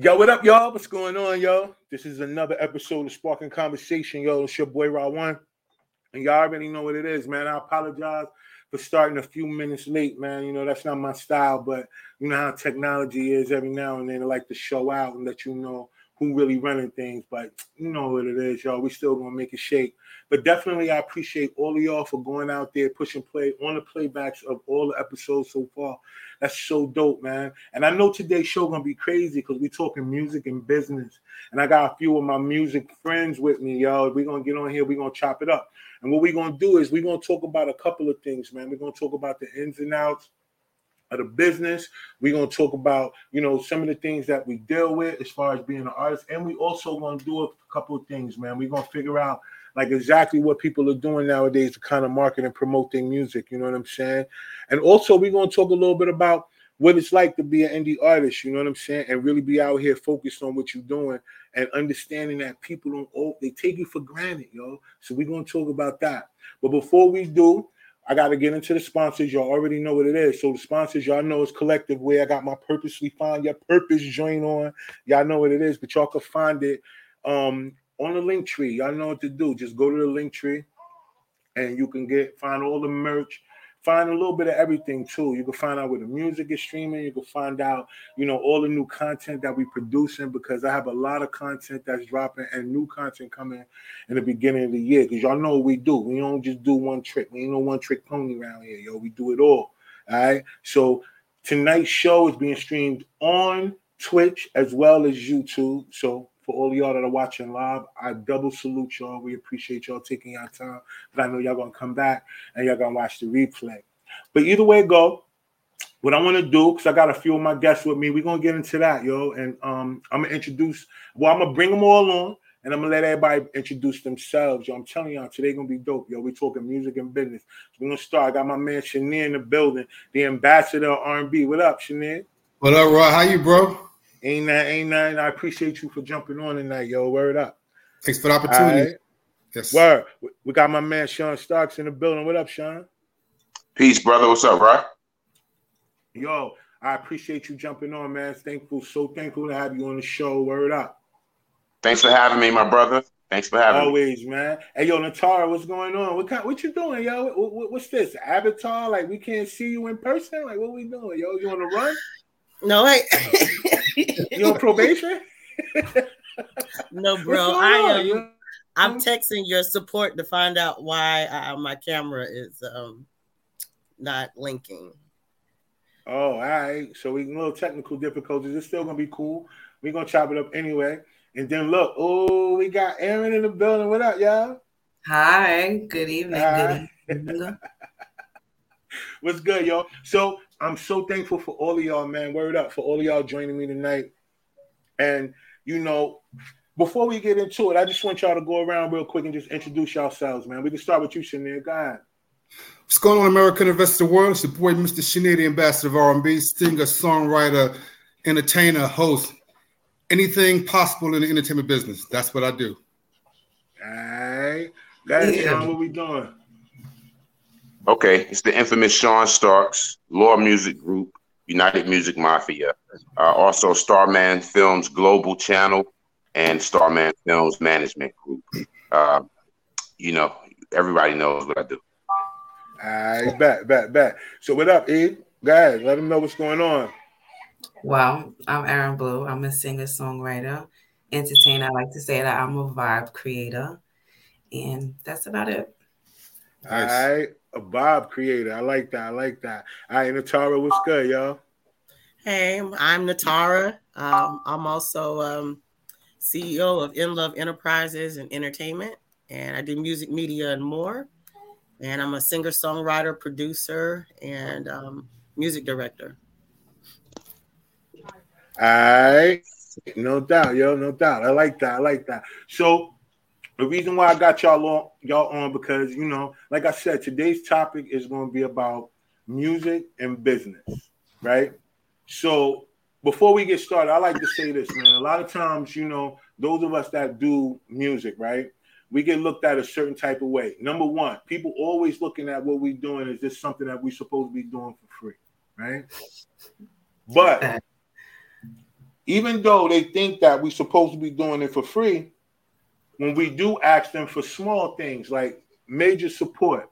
Yo, what up, y'all? What's going on, yo? This is another episode of Spark-N-Conversation, yo. It's your boy One. And y'all already know what it is, man. I apologize for starting a few minutes late, man. You know, that's not my style, but you know how technology is every now and then I like to show out and let you know who really running things. But you know what it is, y'all. We still gonna make it shake. But definitely, I appreciate all of y'all for going out there, pushing play on the playbacks of all the episodes so far. That's so dope, man. And I know today's show gonna be crazy because we're talking music and business. And I got a few of my music friends with me, y'all. We're gonna get on here, we're gonna chop it up. And what we're gonna do is we're gonna talk about a couple of things, man. We're gonna talk about the ins and outs of the business. We're gonna talk about, you know, some of the things that we deal with as far as being an artist, and we also gonna do a couple of things, man. We're gonna figure out like exactly what people are doing nowadays to kind of market and promote their music. You know what I'm saying? And also, we're gonna talk a little bit about what it's like to be an indie artist. You know what I'm saying? And really be out here focused on what you're doing and understanding that people don't oh, they take you for granted, yo. So we're gonna talk about that. But before we do, I got to get into the sponsors. Y'all already know what it is. So the sponsors, y'all know it's collective where I got my purposely find your purpose join on. Y'all know what it is, but y'all can find it um on the link tree. Y'all know what to do. Just go to the link tree and you can get find all the merch find a little bit of everything too. You can find out where the music is streaming. You can find out, you know, all the new content that we're producing because I have a lot of content that's dropping and new content coming in the beginning of the year. Because y'all know what we do. We don't just do one trick. We ain't no one trick pony around here, yo. We do it all. All right. So tonight's show is being streamed on Twitch as well as YouTube. So for all y'all that are watching live, I double salute y'all. We appreciate y'all taking your time. But I know y'all gonna come back and y'all gonna watch the replay. But either way go, what I want to do, because I got a few of my guests with me, we're gonna get into that, yo. And um, I'm gonna introduce, well, I'm gonna bring them all on and I'm gonna let everybody introduce themselves. Yo, I'm telling y'all, today gonna be dope. Yo, we talking music and business. So we're gonna start. I got my man Shania in the building, the ambassador of R&B. What up, Shania? What up, Roy? How you, bro? Ain't that ain't nothing. I appreciate you for jumping on tonight, yo. Word up. Thanks for the opportunity. Right. Yes. Word. We got my man Sean Starks in the building. What up, Sean? Peace, brother. What's up, right? Yo, I appreciate you jumping on, man. Thankful, so thankful to have you on the show. Word up. Thanks for having me, my brother. Thanks for having Always, me. man. Hey, yo, Natara, what's going on? What kind, what you doing, yo? What, what, what's this? Avatar? Like we can't see you in person? Like what we doing, yo? You on the run? No, I. you on probation? no, bro. I am. I'm texting your support to find out why uh, my camera is um, not linking. Oh, all right. So we little technical difficulties. It's still gonna be cool. We're gonna chop it up anyway. And then look, oh, we got Aaron in the building. What up, y'all? Hi. Good evening. Hi. Good evening. What's good, y'all? So I'm so thankful for all of y'all, man. Word up for all of y'all joining me tonight. And you know, before we get into it, I just want y'all to go around real quick and just introduce yourselves, man. We can start with you, Shania. Go ahead. What's going on, American Investor World? It's your boy, Mr. Shania, the ambassador of R&B, singer, songwriter, entertainer, host, anything possible in the entertainment business. That's what I do. All right. That's yeah. what we doing. Okay, it's the infamous Sean Starks, Law Music Group, United Music Mafia, uh, also Starman Films Global Channel, and Starman Films Management Group. Uh, you know, everybody knows what I do. All right, back, back, back. So, what up, Ed? Guys, let them know what's going on. Well, I'm Aaron Blue. I'm a singer, songwriter, entertainer. I like to say that I'm a vibe creator, and that's about it. Nice. All right a Bob creator. I like that. I like that. All right, Natara, what's good, y'all? Hey, I'm Natara. Um, I'm also um, CEO of In Love Enterprises and Entertainment, and I do music, media, and more. And I'm a singer, songwriter, producer, and um, music director. All right, no doubt, yo, no doubt. I like that. I like that. So the reason why I got y'all on y'all on because you know, like I said, today's topic is going to be about music and business, right? So before we get started, I like to say this, man. A lot of times, you know, those of us that do music, right? We get looked at a certain type of way. Number one, people always looking at what we're doing is this something that we're supposed to be doing for free, right? But even though they think that we're supposed to be doing it for free, when we do ask them for small things like major support,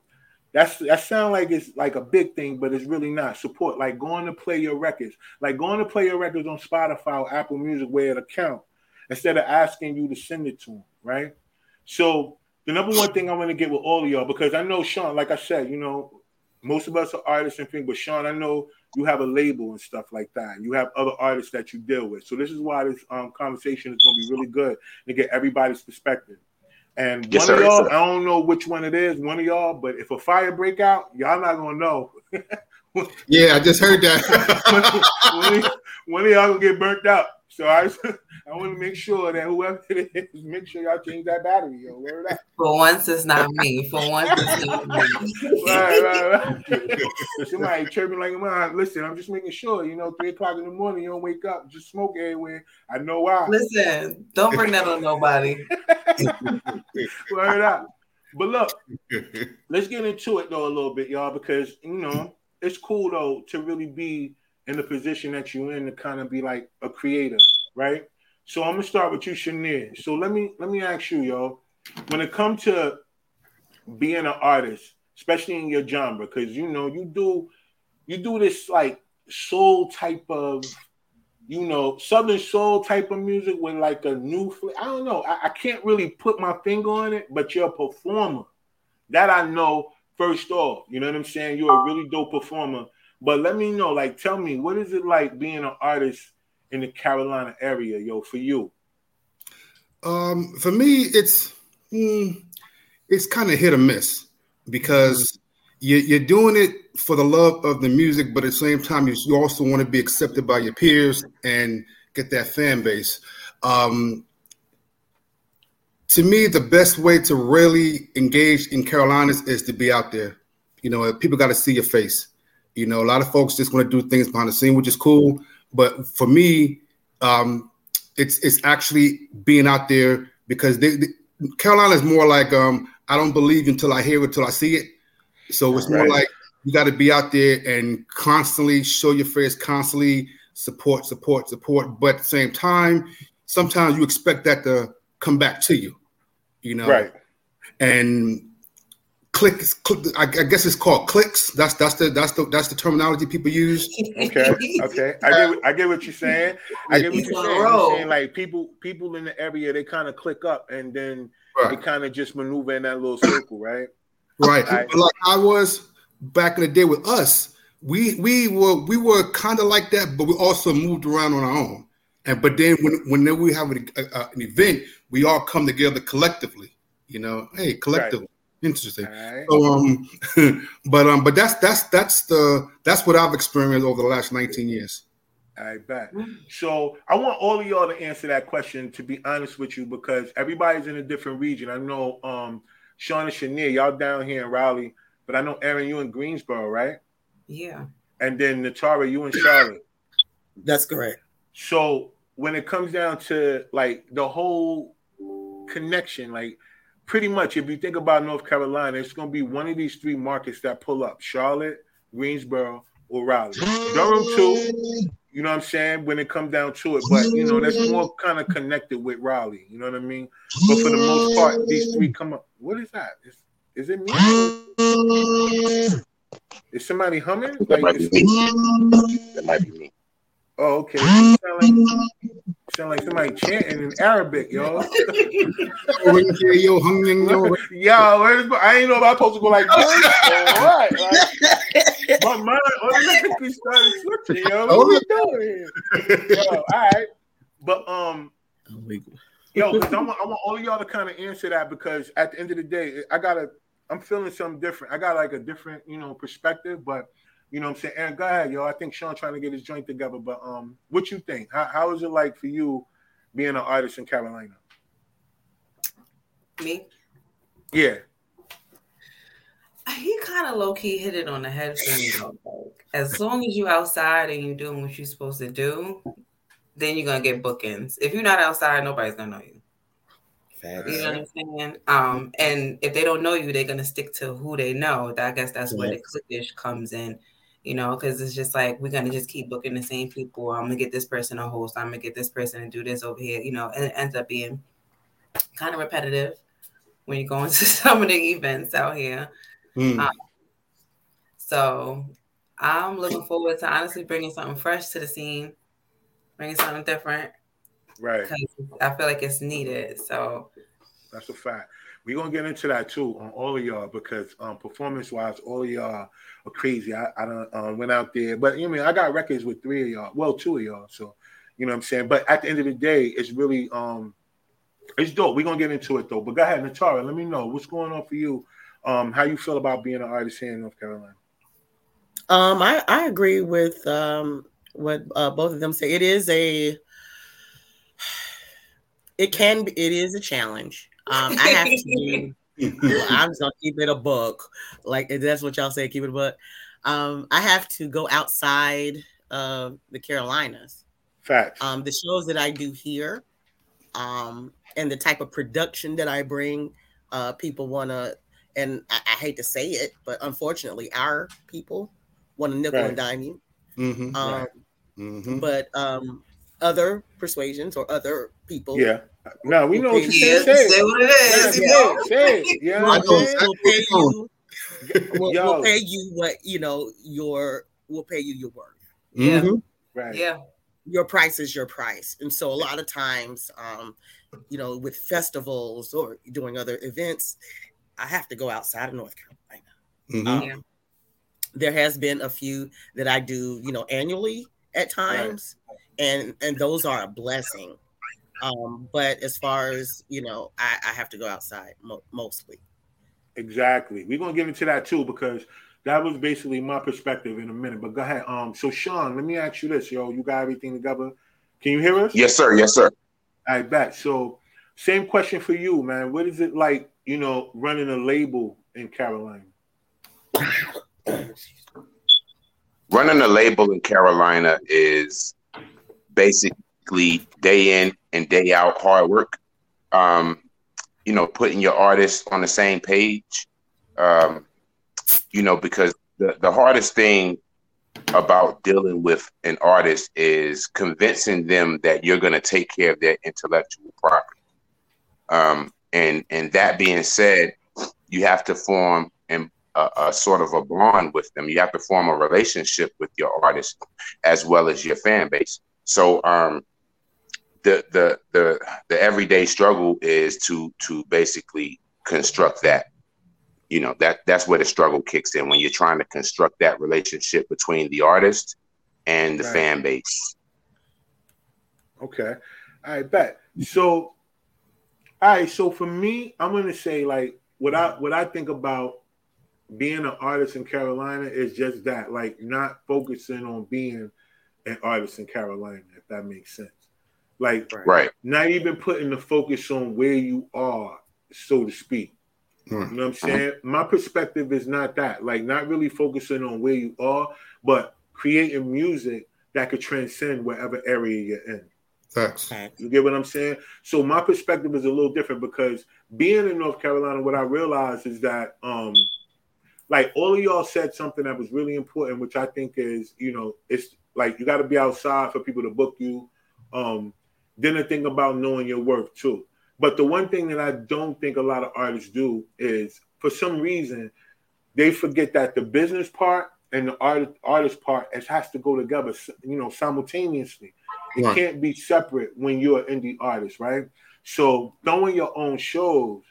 that's that sound like it's like a big thing, but it's really not. Support, like going to play your records, like going to play your records on Spotify or Apple Music where it account, instead of asking you to send it to them, right? So the number one thing I want to get with all of y'all, because I know Sean, like I said, you know, most of us are artists and things, but Sean, I know you have a label and stuff like that. You have other artists that you deal with. So this is why this um, conversation is going to be really good to get everybody's perspective. And Yes, one sir. of y'all, Yes, I don't know which one it is, one of y'all, but if a fire break out, y'all not gonna know. Yeah, I just heard that. one, of, one of y'all gonna get burnt out. So I, I want to make sure that whoever it is, make sure y'all change that battery, yo. Where that? For once, it's not me. For once, it's not me. right, right, right. Somebody chirping like, man, listen, I'm just making sure, you know, three o'clock in the morning, you don't wake up, just smoke everywhere. I know why. Listen, don't bring that on nobody. Word up. But look, let's get into it though a little bit, y'all, because you know it's cool though to really be in the position that you're in to kind of be like a creator, right? So I'm gonna start with you, Shania. So let me let me ask you, y'all, when it comes to being an artist, especially in your genre, because you know you do you do this like soul type of you know, southern soul type of music with like a new fl- I don't know. I, I can't really put my finger on it, but you're a performer. That I know first off. You know what I'm saying? You're a really dope performer. But let me know, like, tell me, what is it like being an artist in the Carolina area, yo, for you? Um, for me, it's mm, it's kind of hit or miss because you, you're doing it for the love of the music, but at the same time, you, you also want to be accepted by your peers and get that fan base. Um, to me, the best way to really engage in Carolinas is to be out there. You know, people got to see your face. You know, a lot of folks just want to do things behind the scene, which is cool. But for me, um, it's it's actually being out there because they, they, Carolina is more like um, I don't believe until I hear it, till I see it. So it's more Right. like you got to be out there and constantly show your face, constantly support, support, support. But at the same time, sometimes you expect that to come back to you, you know. Right. And click, click I, I guess it's called clicks. That's that's the that's the that's the terminology people use. Okay. Okay. I get what- I get what you're saying. I get what you're saying. You're saying like people people in the area they kind of click up and then they kind of just maneuver in that little circle, right? Right. Right. Like I was back in the day with us, we we were we were kind of like that, but we also moved around on our own. And but then when whenever we have an, a, a- an event, we all come together collectively. You know, hey, collectively. Interesting. All right. So um, but um, but that's that's that's the that's what I've experienced over the last 19 years. I bet. So I want all of y'all to answer that question. To be honest with you, because everybody's in a different region. I know um, Sean and Shania, y'all down here in Raleigh, but I know Aaron, you in Greensboro, right? Yeah. And then Natara, you in Charlotte. That's correct. So when it comes down to like the whole connection, like pretty much if you think about North Carolina, it's gonna be one of these three markets that pull up: Charlotte, Greensboro, or Raleigh. Durham too. You know what I'm saying? When it comes down to it, but you know that's more kind of connected with Raleigh. You know what I mean? But for the most part, these three come up. What is that? Is, is it me? Is somebody humming? That Like, might be me. That might be me. Oh, okay. Sound like, sound like somebody chanting in Arabic, yo. Yo, yo, yo. Yo, where's I ain't know if I'm supposed to go like this what. Like, my mind automatically started switching, yo. What we doing? Yo, all right. But um, yo, because I want I want all of y'all to kind of answer that because at the end of the day, I gotta I'm feeling something different. I got like a different, you know, perspective, but you know what I'm saying? Aaron, go ahead, yo. I think Sean trying to get his joint together, but um, what you think? How, how is it like for you being an artist in Carolina? Me? Yeah. He kind of low key hit it on the head for me. Like, as long as you outside and you're doing what you're supposed to do, then you're gonna get bookings. If you're not outside, nobody's gonna know you. You know what I'm saying? Um, and if they don't know you, they're gonna stick to who they know. I guess that's where the cliquish comes in. You know, because it's just like we're gonna just keep booking the same people. I'm gonna get this person a host. I'm gonna get this person and do this over here, you know, and it ends up being kind of repetitive when you go into some of the events out here. Mm. Um, so I'm looking forward to honestly bringing something fresh to the scene, bringing something different. Right. I feel like it's needed. So that's a fact. We're gonna get into that too on all of y'all because um, performance wise, all of y'all are crazy. I, I don't um, went out there, but you know, I mean I got records with three of y'all, well, two of y'all. So you know what I'm saying. But at the end of the day, it's really um it's dope. We're gonna get into it though. But go ahead, Natara, let me know what's going on for you. Um, how you feel about being an artist here in North Carolina? Um, I, I agree with um what uh, both of them say. It is a it can be it is a challenge. Um, I have to. well, I'm just gonna keep it a book. Like that's what y'all say, keep it a book. Um, I have to go outside of the Carolinas. Facts. Um, the shows that I do here, um, and the type of production that I bring, uh, people want to, and I, I, hate to say it, but unfortunately, our people want to nickel right. and dime you. Mm-hmm. Um, right. mm-hmm. But um, other persuasions or other people. Yeah. No, we know what you're saying. Say, say what it is. Yeah, say it. Yeah, we'll, we'll pay you. We'll, we'll, pay you what you know. Your we'll pay you your worth. Yeah. Mm-hmm. Right. Yeah. Your price is your price, and so a lot of times, um, you know, with festivals or doing other events, I have to go outside of North Carolina. Mm-hmm. Um, yeah. There has been a few that I do, you know, annually at times, right. and and those are a blessing. Um, but as far as you know, I, I have to go outside mo- mostly. Exactly. We're gonna get into that too because that was basically my perspective in a minute. But go ahead. Um, so Sean, let me ask you this, yo. You got everything together? Can you hear us? Yes, sir. Yes, sir. I bet. So, same question for you, man. What is it like, you know, running a label in Carolina? running a label in Carolina is basically day in and day out hard work. Um, you know, putting your artists on the same page. Um, you know, because the, the hardest thing about dealing with an artist is convincing them that you're going to take care of their intellectual property. Um, and and that being said, you have to form a, a, sort of a bond with them. You have to form a relationship with your artist as well as your fan base. So um, the the the the everyday struggle is to to basically construct that you know that that's where the struggle kicks in when you're trying to construct that relationship between the artist and the right. fan base okay i bet so all right so for me i'm gonna say like what i what i think about being an artist in carolina is just that like not focusing on being an artist in carolina if that makes sense like right not even putting the focus on where you are so to speak you know what I'm saying? My perspective is not that, like not really focusing on where you are, but creating music that could transcend whatever area you're in. Thanks. You get what I'm saying? So my perspective is a little different because being in North Carolina, what I realized is that um like all of y'all said something that was really important, which I think is, you know, it's like you got to be outside for people to book you. Um, then the thing about knowing your worth too. But the one thing that I don't think a lot of artists do is, for some reason, they forget that the business part and the art, artist part it has to go together, you know, simultaneously. It right. can't be separate when you're an indie artist, right? So throwing your own shows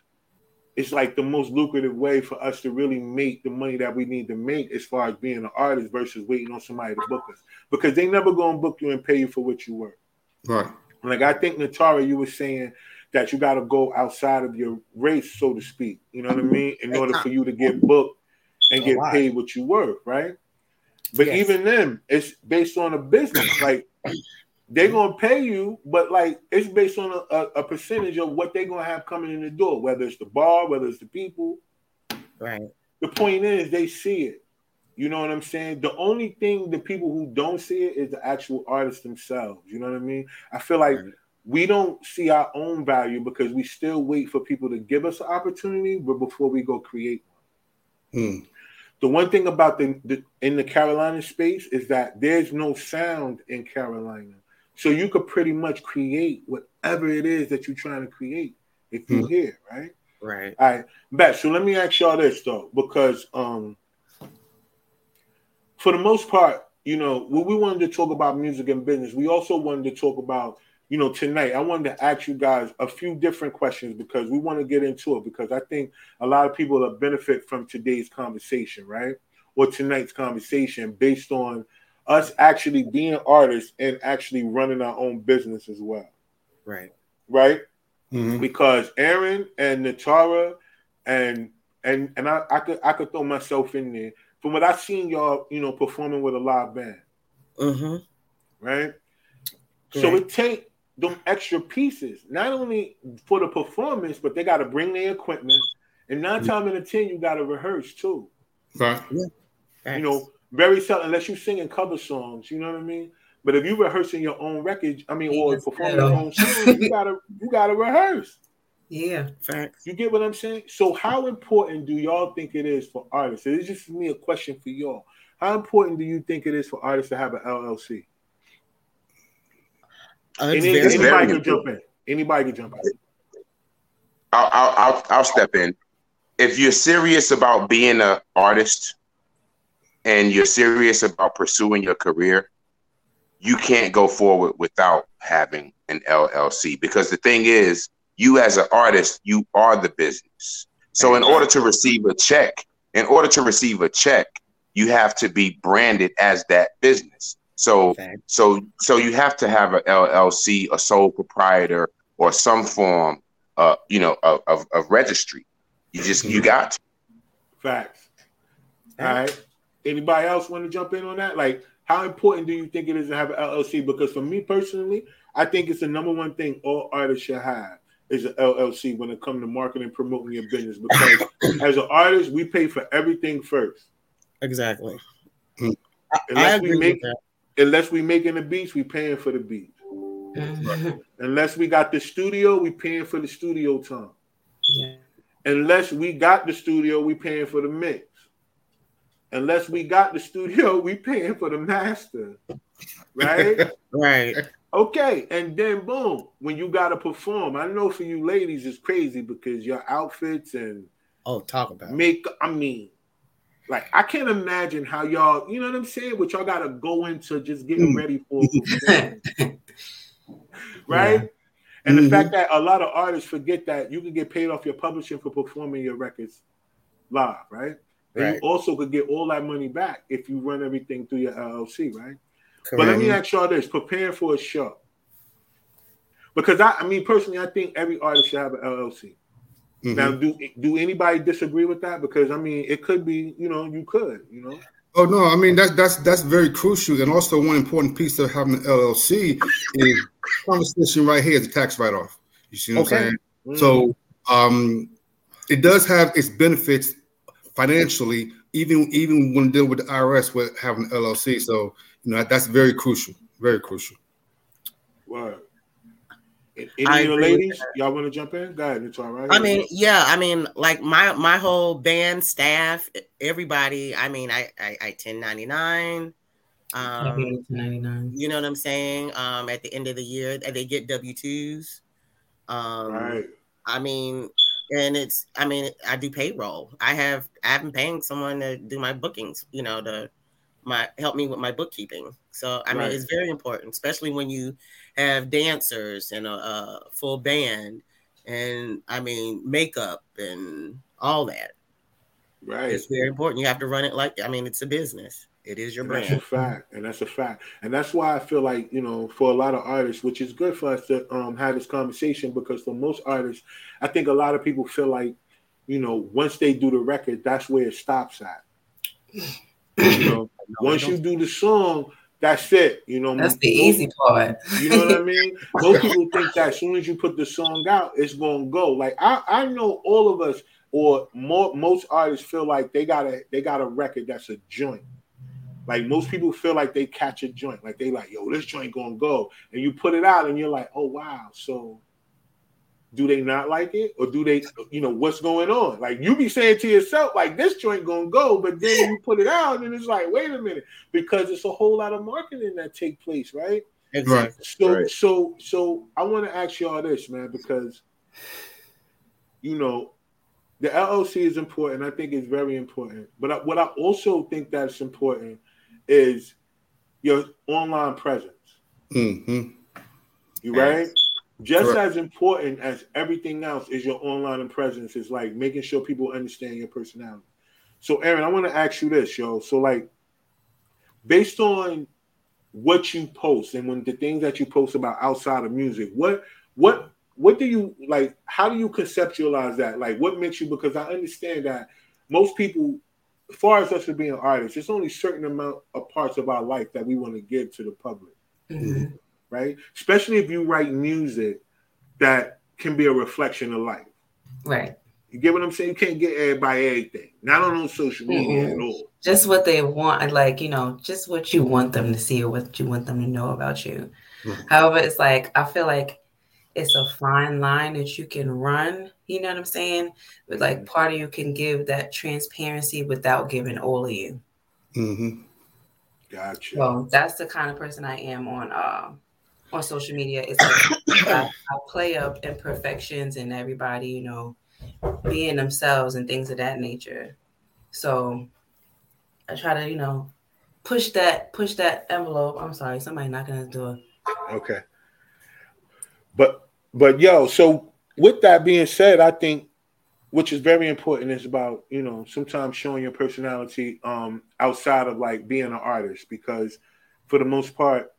is like the most lucrative way for us to really make the money that we need to make as far as being an artist versus waiting on somebody to book us. Because they never gonna book you and pay you for what you work. Right. Like I think Natara, you were saying that you got to go outside of your race, so to speak. You know what I mm-hmm. mean? In order for you to get booked and get paid what you worth, right? But yes. even then, it's based on a business. Like they're gonna pay you, but like it's based on a, a, percentage of what they're gonna have coming in the door, whether it's the bar, whether it's the people. Right. The point is they see it. You know what I'm saying? The only thing the people who don't see it is the actual artists themselves. You know what I mean? I feel like right we don't see our own value because we still wait for people to give us an opportunity, but before we go create one. Hmm. the one thing about the, the in the Carolina space is that there's no sound in Carolina. So you could pretty much create whatever it is that you're trying to create if you're mm-hmm. here, right? Right. All right. Bet. So let me ask y'all this though, because um for the most part, you know, when we wanted to talk about music and business, we also wanted to talk about, you know, tonight. I wanted to ask you guys a few different questions because we want to get into it because I think a lot of people will benefit from today's conversation, right? Or tonight's conversation based on us actually being artists and actually running our own business as well. Right. Right? Mm-hmm. Because Aaron and Natara and and and I, I could I could throw myself in there from what I've seen y'all, you know, performing with a live band. Mm-hmm. Right? So it take them extra pieces, not only for the performance, but they got to bring their equipment. And 9 mm-hmm. times out of ten, you got to rehearse too. Right. Yeah. You know, very seldom, unless you're singing cover songs. You know what I mean? But if you're rehearsing your own record, I mean, or performing your own song, you gotta you gotta rehearse. Yeah, facts. You get what I'm saying? So, how important do y'all think it is for artists? It's just me a question for y'all. How important do you think it is for artists to have an LLC? Uh, Any, anybody can jump in. Anybody can jump in. I'll, I'll, I'll step in. If you're serious about being an artist and you're serious about pursuing your career, you can't go forward without having an LLC because the thing is, you as an artist, you are the business. So in order to receive a check, in order to receive a check, you have to be branded as that business. So okay. so so you have to have a LLC, a sole proprietor, or some form, uh, you know, of, of, of registry. You just you mm-hmm. got to. Facts. All right. Anybody else want to jump in on that? Like, how important do you think it is to have an LLC? Because for me personally, I think it's the number one thing all artists should have is an LLC when it comes to marketing and promoting your business. Because as an artist, we pay for everything first. Exactly. Hmm. Unless we make unless we making the beats, we paying for the beats. Right. Unless we got the studio, we paying for the studio time. Yeah. Unless we got the studio, we paying for the mix. Unless we got the studio, we paying for the master. Right? right. Okay, and then boom, when you gotta perform, I know for you ladies it's crazy because your outfits and oh, talk about make. I mean, like I can't imagine how y'all, you know what I'm saying, what y'all gotta go into just getting mm. ready for, right? Yeah. And mm-hmm. the fact that a lot of artists forget that you can get paid off your publishing for performing your records live, right? And right. you also could get all that money back if you run everything through your LLC, right? Correct. But let me ask y'all this: preparing for a show, because I, I mean, personally, I think every artist should have an LLC. Mm-hmm. Now, do do anybody disagree with that? Because I mean, it could be, you know, you could, you know. Oh no, I mean that's that's that's very crucial, and also one important piece of having an LLC is conversation right here is a tax write off. You see what okay. I'm saying? Mm-hmm. So um, it does have its benefits financially, even even when dealing with the IRS with having an LLC. So you know, that's very crucial. Very crucial. Wow. Any of the ladies, y'all want to jump in? Go ahead, it's all right. I mean, yeah, I mean, like my my whole band staff, everybody. I mean, I I, I ten ninety nine. Um, you know what I'm saying? Um, at the end of the year, they get W twos. Um, right. I mean, and it's. I mean, I do payroll. I have. I have been paying someone to do my bookings. You know, to my help me with my bookkeeping. So I mean, it's very important, especially when you have dancers and a, a, full band, and I mean makeup and all that. Right, it's very important. You have to run it like I mean, it's a business. It is your and brand. That's a fact, and that's a fact, and that's why I feel like you know, for a lot of artists, which is good for us to um, have this conversation because for most artists, I think a lot of people feel like, you know, once they do the record, that's where it stops at. You know, once you do the song, that's it. You know, that's the easy part. You know what I mean? Most people think that as soon as you put the song out, it's gonna go. Like I, I know all of us, or more, most artists feel like they got a they got a record that's a joint. Like most people feel like they catch a joint, like they like, yo, this joint gonna go, and you put it out, and you're like, oh wow, so do they not like it? Or do they you know what's going on? Like you be saying to yourself like this joint gonna go but then you put it out and it's like wait a minute. Because it's a whole lot of marketing that take place right? Exactly. so Right. so so i want to ask y'all this man because you know the llc is important. I think it's very important. But I, what i also think that's important is your online presence hmm you right? Just Correct. as important as everything else is your online presence is like making sure people understand your personality. So, Aaron, I want to ask you this, yo. So, like, based on what you post and when the things that you post about outside of music, what what what do you like? How do you conceptualize that? Like, what makes you? Because I understand that most people, as far as us as being artists, there's only certain amount of parts of our life that we want to give to the public Mhm. right? Especially if you write music that can be a reflection of life. Right. You get what I'm saying? You can't get everybody everything. Not on social media Mhm. at all. Just what they want, like, you know, just what you want them to see or what you want them to know about you. Mhm. However, it's like, I feel like it's a fine line that you can run. You know what I'm saying? But like, part of you can give that transparency without giving all of you. Mm-hmm. Gotcha. So that's the kind of person I am on uh, on social media. It's like I, I play up imperfections and everybody, you know, being themselves and things of that nature. So I try to, you know, push that push that envelope. I'm sorry, somebody knocking on the door. Okay. But but yo, so with that being said, I think which is very important is about, you know, sometimes showing your personality um outside of like being an artist because for the most part,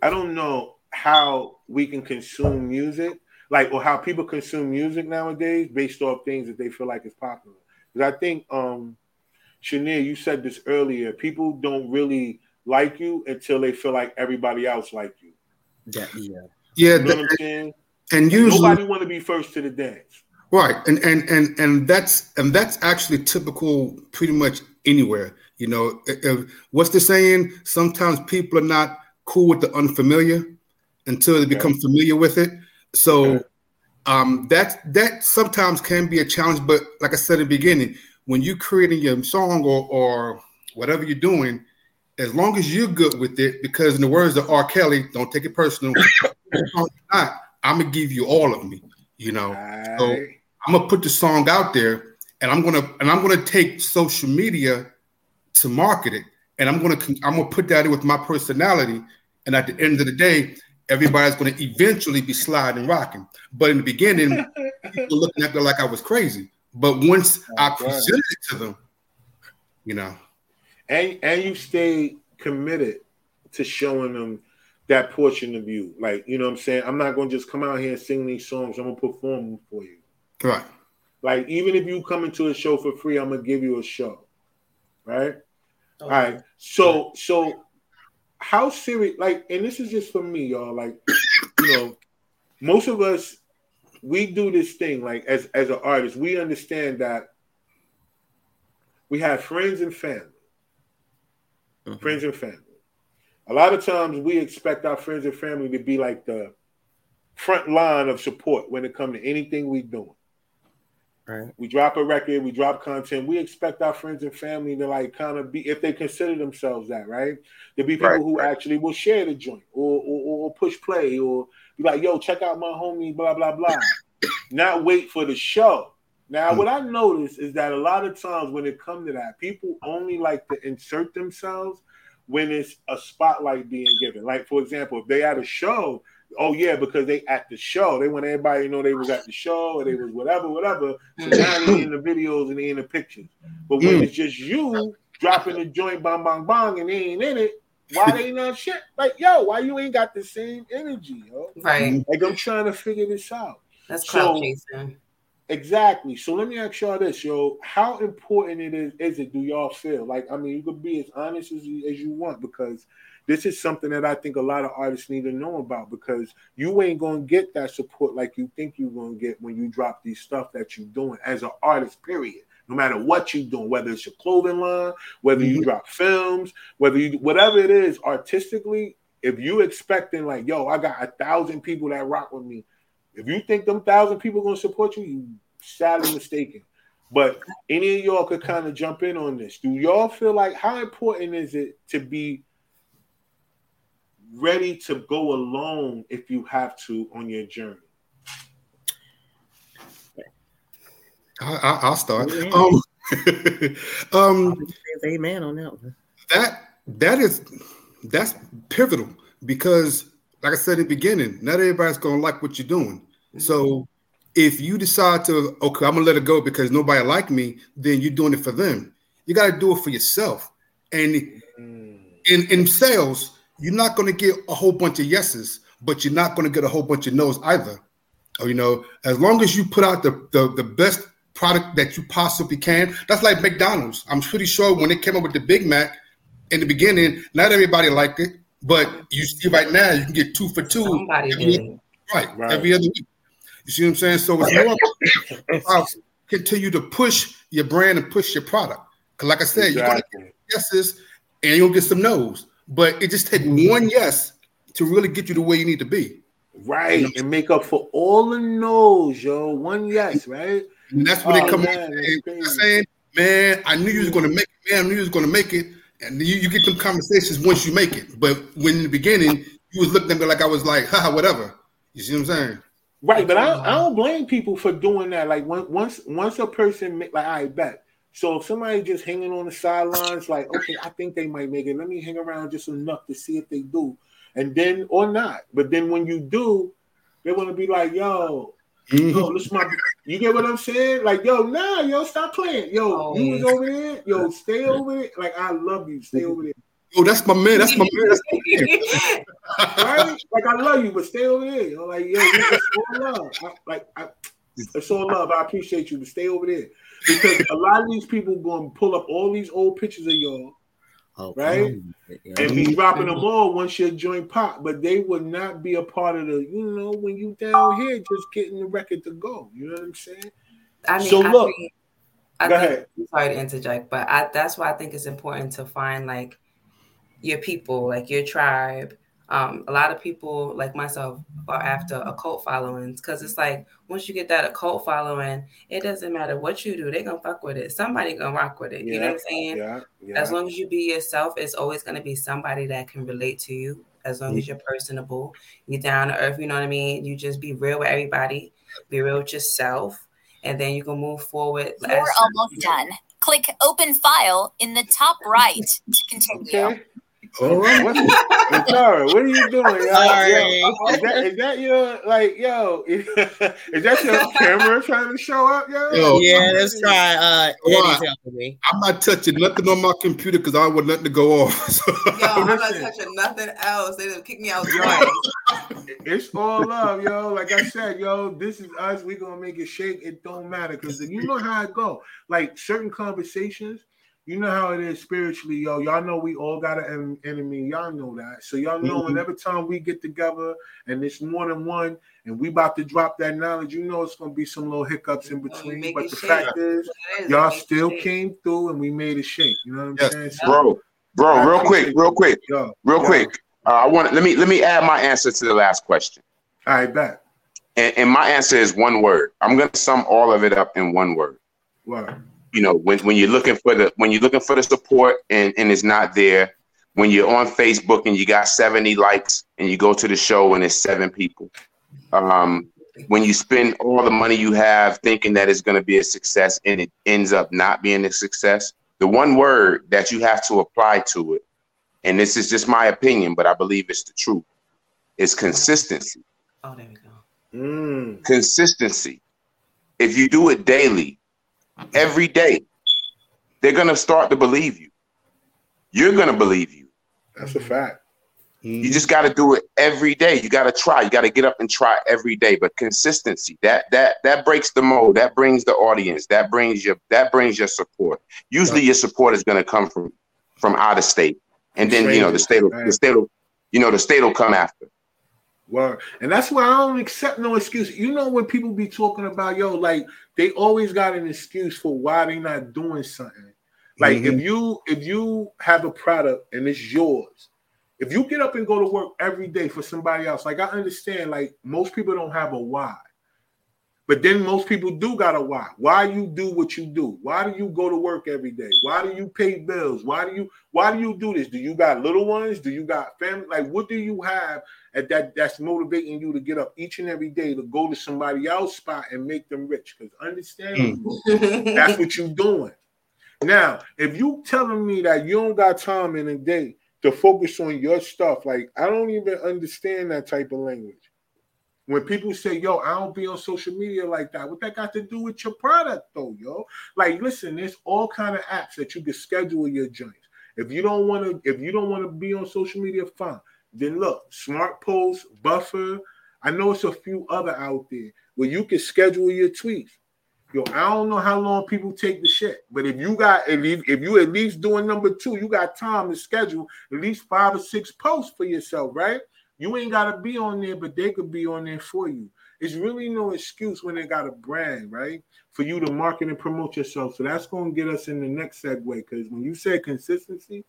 I don't know how we can consume music, like or how people consume music nowadays based off things that they feel like is popular. Because I think um Shania, you said this earlier, people don't really like you until they feel like everybody else like you. That, yeah. Yeah, You know and usually Nobody want to be first to the dance. Right, and and and and that's and that's actually typical, pretty much anywhere. You know, If- what's the saying? Sometimes people are not cool with the unfamiliar until they become familiar with it. So, Okay. um, that that sometimes can be a challenge. But like I said at the beginning, when you're creating your song or or whatever you're doing, as long as you're good with it, because in the words of R. Kelly, don't take it personal. Not, I'm gonna give you all of me. You know. So- I'm gonna put the song out there, and I'm gonna and I'm gonna take social media to market it, and I'm gonna I'm gonna put that in with my personality, and at the end of the day, everybody's gonna eventually be sliding rocking. But in the beginning, people looking at me like I was crazy. But once I Right. presented it to them, you know, and and you stay committed to showing them that portion of you. Like, you know what I'm saying? I'm not gonna just come out here and sing these songs, I'm gonna perform them for you. right? Like, even if you come into a show for free, I'm gonna give you a show. Right? All right. So so how serious like and this is just for me, y'all. Like, you know, most of us we do this thing like as as an artist, we understand that we have friends and family. Mhm. Friends and family. A lot of times we expect our friends and family to be like the front line of support when it comes to anything we doing. Right. We drop a record, we drop content. We expect our friends and family to like kind of be, if they consider themselves that, right? To be people Right, who right. actually will share the joint or, or or push play or be like, yo, check out my homie, blah blah blah. Not wait for the show. Now, Hmm. what I notice is that a lot of times when it comes to that, people only like to insert themselves when it's a spotlight being given. Like, for example, if they at a show, oh yeah, because they at the show, they want everybody to know they was at the show or they was whatever, whatever. So now they in the videos and they in the pictures. But when Mm. it's just you dropping the joint, bang, bang, bang, and they ain't in it, why they not shit? Like, yo, why you ain't got the same energy, yo? Right. Like, I'm trying to figure this out. That's clout So- chasing. Exactly. So let me ask y'all this, yo. How important it is is it do y'all feel? Like, I mean, you could be as honest as you, as you want because this is something that I think a lot of artists need to know about because you ain't gonna get that support like you think you're gonna get when you drop these stuff that you're doing as an artist, period. No matter what you're doing, whether it's your clothing line, whether you Mhm. drop films, whether you whatever it is artistically, if you expecting like, yo, I got a thousand people that rock with me, If you think them thousand people are gonna support you, you sadly mistaken. But any of y'all could kind of jump in on this. Do y'all feel like how important is it to be ready to go alone if you have to on your journey? I, will start. Yeah. Um, um, Amen on that one. that that is that's pivotal because, like I said in the beginning, not everybody's gonna like what you're doing. So if you decide to, okay, I'm gonna let it go because nobody like me, then you're doing it for them. You got to do it for yourself. And mm. in in sales, you're not gonna get a whole bunch of yeses, but you're not gonna get a whole bunch of no's either. Or, you know, as long as you put out the, the the best product that you possibly can, that's like McDonald's. I'm pretty sure when they came up with the Big Mac in the beginning, not everybody liked it, but you see right now you can get two for two. Somebody every- did. Right, Right. every other week. You see what I'm saying? So it's more about continue to push your brand and push your product. Because, like I said, you're gonna Exactly. get yeses and you'll get some no's, but it just takes one yes to really get you the way you need to be. Right, and make up for all the no's, yo. One yes, right? And that's when Oh, they come man, on saying, "Man, I knew you was going to make it. Man, I knew you was to make it." And you, you get them conversations once you make it. But when in the beginning, you was looking at me like I was like, "Haha, whatever." You see what I'm saying? Right, but I, I don't blame people for doing that. Like when, once once a person make, like I bet. So if somebody just hanging on the sidelines, like okay, I think they might make it. Let me hang around just enough to see if they do, and then or not. But then when you do, they want to be like, yo, yo, mm-hmm. this my. You get what I'm saying? Like, yo, nah, yo, stop playing. Yo, Oh. you was oh. over there. Yo, stay over there. Like, I love you. Stay mm-hmm. over there. Oh, that's my man. That's my man. That's my man. right? Like I love you, but stay over there. You know, like yo, it's all love. I, like I, it's all love. I appreciate you, but stay over there because a lot of these people going to pull up all these old pictures of y'all Oh, Right? come. Yeah. and be dropping them all once your joint pop, but they would not be a part of the. You know, when you down here, just getting the record to go. You know what I'm saying? I mean, So I look, think, I go think, ahead. I'm sorry to interject, but I, that's why I think it's important to find like your people, like your tribe. Um, a lot of people, like myself, are after occult followings because it's like once you get that occult following, it doesn't matter what you do, they're gonna fuck with it. Somebody gonna rock with it. You know what I'm saying? Yeah, yeah. As long as you be yourself, it's always gonna be somebody that can relate to you. As long as you're personable, you're down to earth. You know what I mean? You just be real with everybody, be real with yourself, and then you can move forward. You're as- almost done. Click open file in the top right to continue. Okay. All right. What, hey, Tara, what are you doing? Yo? Sorry. Yo, is, that, is that your like yo? Is, that your camera trying to show up, yo? Yo, Yeah, let's try. Uh, Eddie's helping me. I'm not touching nothing on my computer because I don't want nothing to go off. So- Yo, I'm not touching nothing else. They done kick me out Yo. It's all love, yo. Like I said, yo, this is us. We gonna make it shake. It don't matter because you know how it go. Like certain conversations, you know how it is spiritually, yo. Y'all know we all got an enemy. Y'all know that. So y'all know Mhm. whenever time we get together and it's more than one, and we about to drop that knowledge, you know it's gonna be some little hiccups in between. But the shake. fact is, It is. y'all still shake. came through and we made it shake. You know what I'm Yes. saying? So, bro, bro, real quick, real quick, Yo, real yo. quick. Uh, I want let me let me add my answer to the last question, All right, back. and, and my answer is one word. I'm gonna sum all of it up in one word. Word. You know when, when you're looking for the when you're looking for the support and, and it's not there when you're on facebook and you got 70 likes and you go to the show and it's seven people um, when you spend all the money you have thinking that it's going to be a success and it ends up not being a success the one word that you have to apply to it and this is just my opinion but i believe it's the truth is consistency Oh, there we go. Mm. consistency. If you do it daily, every day, they're going to start to believe you. You're going to believe you. That's a fact. You just got to do it every day. You got to try. You got to get up and try every day. But consistency that that that breaks the mold. That brings the audience. That brings your that brings your support. Usually, your support is going to come from from out of state, and then you know the state will, the state will, you know the state will come after. Word. And that's why I don't accept no excuse. You know when people be talking about yo, like they always got an excuse for why they not doing something. Like if mm-hmm. you if you have a product and it's yours, if you get up and go to work every day for somebody else, like I understand, like most people don't have a why. But then most people do got a why. Why you do what you do? Why do you go to work every day? Why do you pay bills? Why do you why do you do this? Do you got little ones? Do you got family? Like what do you have at that that's motivating you to get up each and every day to go to somebody else's spot and make them rich? Because understand mm. that's what you're doing. Now, if you telling me that you don't got time in a day to focus on your stuff, like I don't even understand that type of language. When people say, yo, I don't be on social media like that, what that got to do with your product though, yo? Like, listen, there's all kind of apps that you can schedule your joints. If you don't want to, if you don't want to be on social media, fine. Then look, Smart Post, Buffer. I know it's a few other out there where you can schedule your tweets. Yo, I don't know how long people take the shit, but if you got if you, if you at least doing number two, you got time to schedule at least five or six posts for yourself, right? You ain't gotta be on there, but they could be on there for you. It's really no excuse when they got a brand, right? For you to market and promote yourself. So that's gonna get us in the next segue. Because when you say consistency,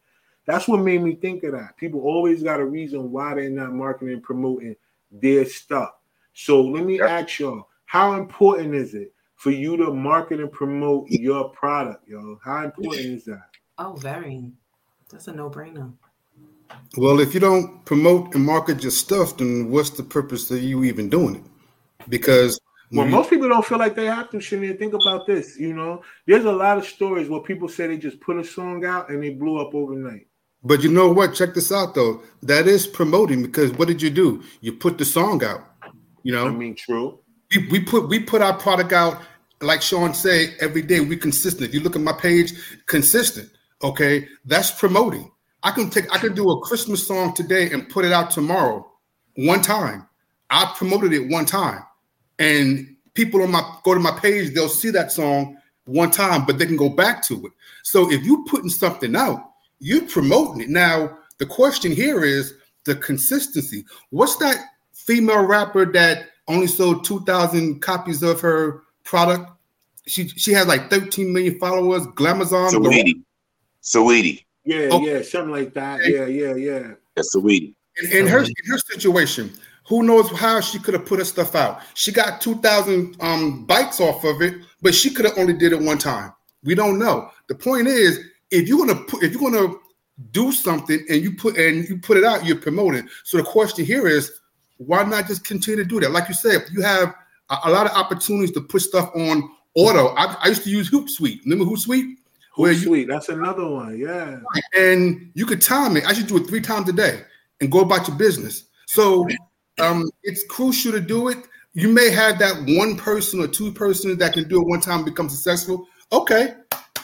that's what made me think of that. People always got a reason why they're not marketing and promoting their stuff. So let me Yep. ask y'all, how important is it for you to market and promote your product, yo? How important is that? oh, very. That's a no-brainer. Well, if you don't promote and market your stuff, then what's the purpose of you even doing it? Because Well, you- most people don't feel like they have to. Shouldn't think about this. You know, there's a lot of stories where people say they just put a song out and they blew up overnight. but you know what? Check this out though. That is promoting because what did you do? You put the song out. You know, I mean, true. we, we put we put our product out like Sean say every day. We consistent. If you look at my page, consistent. Okay, that's promoting. I can take I can do a Christmas song today and put it out tomorrow, one time. I promoted it one time, and people on my go to my page, they'll see that song one time, but they can go back to it. So if you're putting something out, you're promoting it. Now the question here is the consistency. What's that female rapper that only sold 2,000 copies of her product? She she has like 13 million followers. Glamazon. Saweetie. Saweetie. Yeah, Oh. yeah, something like that. Yeah, yeah, yeah. That's Saweetie. in, in her in her situation, who knows how she could have put her stuff out? She got two thousand um bites off of it, but she could have only did it one time. We don't know. The point is, if you're gonna put, if you're gonna do something and you put and you put it out, you're promoting. So the question here is, why not just continue to do that? Like you said, you have a, a lot of opportunities to put stuff on auto. I, I used to use Hootsuite. Remember Hootsuite? Where you Sweet. That's another one. Yeah. and you could time it. I should do it three times a day and go about your business. So um, it's crucial to do it. You may have that one person or two persons that can do it one time and become successful. Okay,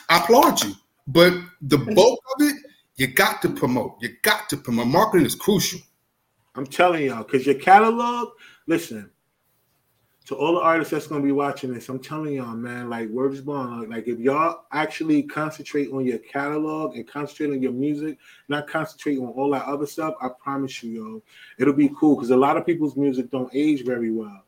I applaud you. But the bulk of it, you got to promote. You got to promote. Marketing is crucial. I'm telling y'all, because your catalog, listen, to all the artists that's gonna be watching this, I'm telling y'all, man, like word is born. Like, like if y'all actually concentrate on your catalog and concentrate on your music, not concentrate on all that other stuff, I promise you, yo, it'll be cool. Because a lot of people's music don't age very well.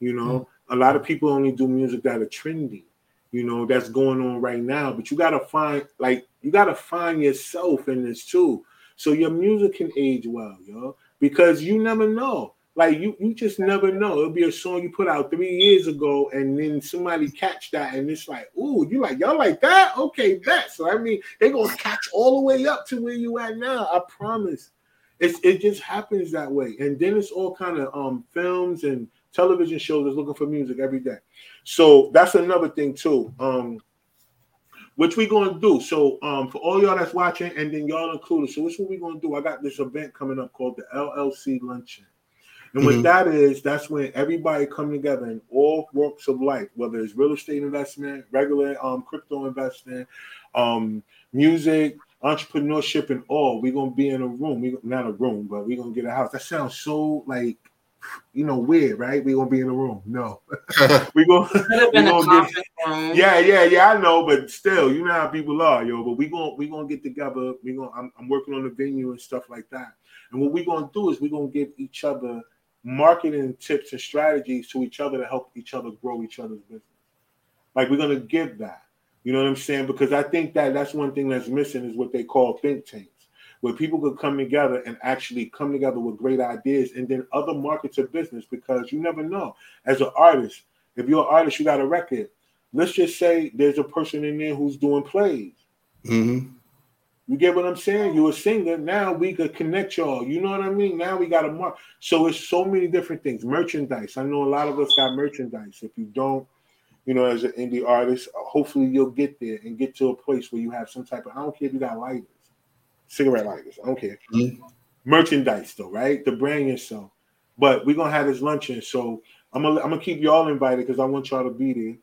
You know, mm. a lot of people only do music that are trendy. You know, that's going on right now. But you gotta find, like, you gotta find yourself in this too, so your music can age well, yo. Because you never know. Like you, you just never know. It'll be a song you put out three years ago, and then somebody catch that, and it's like, ooh, you like y'all like that? Okay, that. So I mean, they gonna catch all the way up to where you at now. I promise. It's it just happens that way, and then it's all kind of um films and television shows that's looking for music every day. So that's another thing too. Um, which we gonna do. So um for all y'all that's watching, and then y'all included. So which what we gonna do? I got this event coming up called the LLC Luncheon. And what Mhm. that is, that's when everybody come together in all walks of life, whether it's real estate investment, regular um, crypto investing, um, music, entrepreneurship, and all. We're gonna be in a room. We not a room, but we're gonna get a house. That sounds so like you know weird, right? We're gonna be in a room. No, we gonna Could have We a gonna get- room. yeah, yeah, yeah. I know, but still, you know how people are, yo. But we gonna we gonna get together. We gonna I'm, I'm working on the venue and stuff like that. And what we gonna do is we gonna give each other marketing tips and strategies to each other to help each other grow each other's business. Like we're gonna give that. You know what I'm saying? Because I think that that's one thing that's missing is what they call think tanks, where people could come together and actually come together with great ideas and then other markets of business. Because you never know, as an artist, If you're an artist, you got a record. Let's just say there's a person in there who's doing plays. Mm-hmm. You get what I'm saying? You're a singer. Now we could connect y'all. You know what I mean? Now we got a mark. So it's so many different things. Merchandise. I know a lot of us got merchandise. If you don't, you know, as an indie artist, hopefully you'll get there and get to a place where you have some type of. I don't care if you got lighters, cigarette lighters. I don't care. Mhm. Merchandise though, right? The brand yourself. But we're gonna have this luncheon, so I'm gonna I'm gonna keep y'all invited because I want y'all to be there.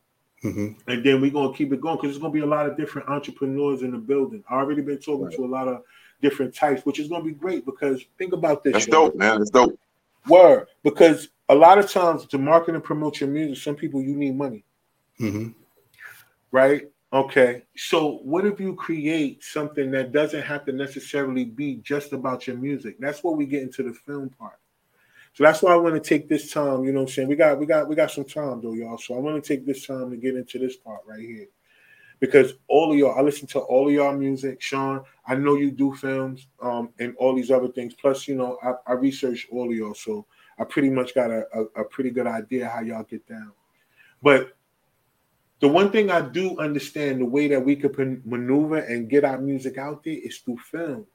Mm-hmm. And then we're gonna keep it going because there's gonna be a lot of different entrepreneurs in the building. I've already been talking to a lot of different types, which is gonna be great because think about this. That's yo. dope, man. That's dope. Word, because a lot of times to market and promote your music, some people you need money, Mm-hmm. right? Okay, so what if you create something that doesn't have to necessarily be just about your music? That's where we get into the film part. So that's why I want to take this time. You know what I'm saying? We got we got we got some time though, y'all. So I want to take this time to get into this part right here. Because all of y'all, I listen to all of y'all music, Sean. I know you do films, um, and all these other things. Plus, you know, I, I research all of y'all, so I pretty much got a, a, a pretty good idea how y'all get down. But the one thing I do understand the way that we could maneuver and get our music out there is through films,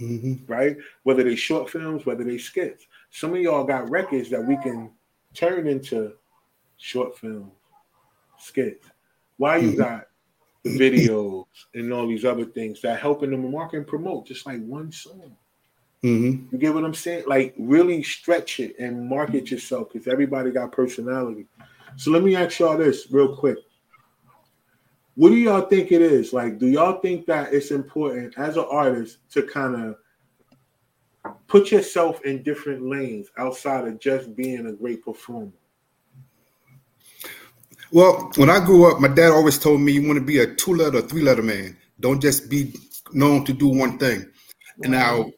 Mm-hmm. right? Whether they short films, whether they skits. Some of y'all got records that we can turn into short films, skits. Why you Mhm. got videos and all these other things that helping them market and promote, just like one song. Mm-hmm. You get what I'm saying? Like really stretch it and market yourself because everybody got personality. So let me ask y'all this real quick. What do y'all think it is? Like, do y'all think that it's important as an artist to kind of put yourself in different lanes outside of just being a great performer? Well, when I grew up, my dad always told me you want to be a two letter, three letter man. Don't just be known to do one thing. And now,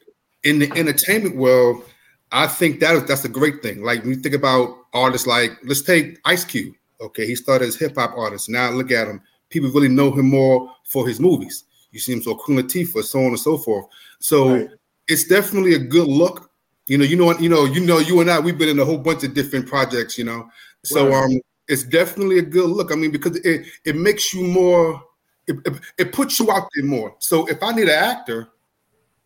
in the entertainment world, I think that is that's a great thing. Like when you think about artists like let's take Ice Cube. Okay, he started as hip hop artist. Now look at him. People really know him more for his movies. You see him so Queen Latifah, so on and so forth. So Right. It's definitely a good look. You know, you know, you know, you know, you and I, we've been in a whole bunch of different projects. You know, so Right. um, it's definitely a good look. I mean, because it it makes you more, it, it, it puts you out there more. So if I need an actor,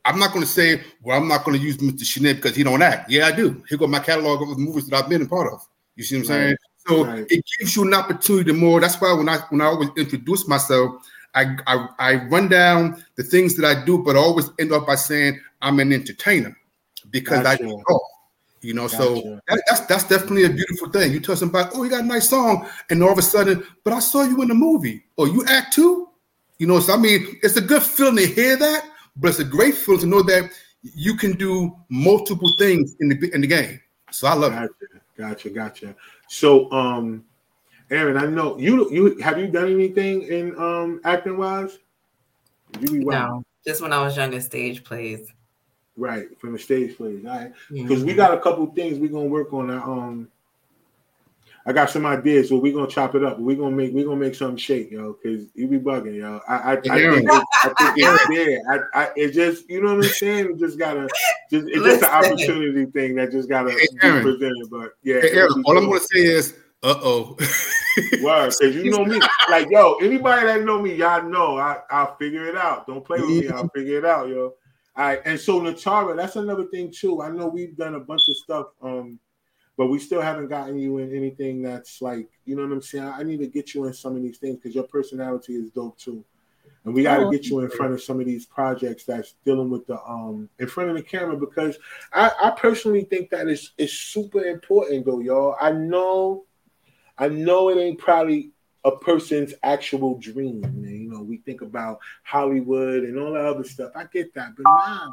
I'm not going to say, well, I'm not going to use Mr. Shinet because he don't act. Yeah, I do. Here go my catalog of movies that I've been a part of. You see what I'm Right. saying? So Right. it gives you an opportunity more. That's why when I when I always introduce myself, I, I I run down the things that I do, but I always end up by saying I'm an entertainer because I Gotcha. do it all. You know, so that, that's that's definitely a beautiful thing. You tell somebody, oh, you got a nice song, and all of a sudden, but I saw you in the movie, or you act too. You know, so I mean, it's a good feeling to hear that, but it's a great feeling to know that you can do multiple things in the in the game. So I love it. Gotcha, gotcha, gotcha. So, um, Aaron, I know you. You have you done anything in um acting wise? You be wild. No, just when I was younger, stage plays. Right from the stage plays. All right, Mhm. because we got a couple things we're gonna work on. That, um, I got some ideas, so we're gonna chop it up. We're gonna make we're gonna make something shake, yo. Because you be bugging, yo. I I, I think it, I think it's there. I, I it just you know what I'm saying. It just gotta just it's just an opportunity thing that just gotta Hey, be presented. But yeah, Hey, Aaron, all I'm gonna say is, uh oh. Word, because you know me. Like, yo, anybody that know me, y'all know I, I'll figure it out. Don't play with me, I'll figure it out, yo. All right, and so Natara, that's another thing too. I know we've done a bunch of stuff, um, but we still haven't gotten you in anything that's like, you know what I'm saying? I need to get you in some of these things because your personality is dope too. And we got to Oh, get you in front of some of these projects that's dealing with the um in front of the camera because I, I personally think that is is super important though, y'all. I know I know it ain't probably a person's actual dream. Man. You know, we think about Hollywood and all that other stuff. I get that, but nah,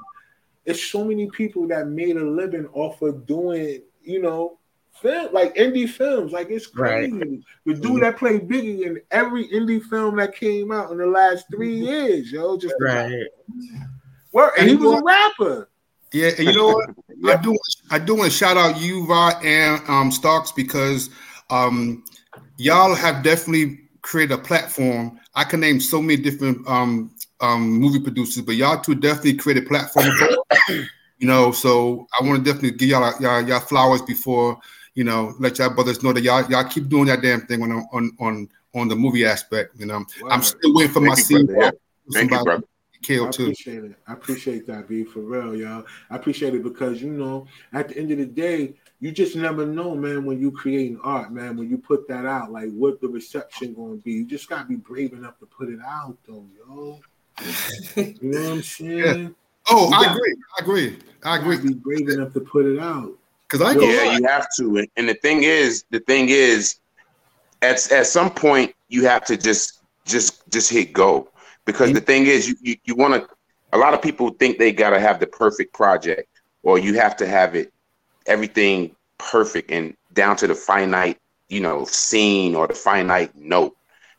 it's so many people that made a living off of doing, you know, film like indie films. Like it's Right. crazy. The dude that played Biggie in every indie film that came out in the last three years, yo, just Right. Work. and he was a rapper. Yeah, and you know what? I do I do want to shout out you, Va, and um Starks because um y'all have definitely created a platform. I can name so many different um um movie producers, but y'all two definitely created a platform for you know, so I want to definitely give y'all y'all, y'all flowers before you know, let y'all brothers know that y'all y'all keep doing that damn thing on on on on the movie aspect. You know, I'm still waiting for my Thank you, scene. brother. Yeah. Thank you, Somebody brother. I killed too. appreciate it. I appreciate that, B, for real, y'all. I appreciate it because you know, at the end of the day, you just never know, man, when you creating art, man, when you put that out, like what the reception gonna be. You just gotta be brave enough to put it out though, yo. You know what I'm saying? Oh, I Yeah. agree. I agree. I agree. be brave enough to put it out. Because I ain't Yeah, lie. you have to. And, and the thing is, the thing is, at at some point you have to just just just hit go because the mm-hmm. thing is, you you, you want to. A lot of people think they gotta have the perfect project, or you have to have it everything perfect and down to the finite, you know, scene or the finite note.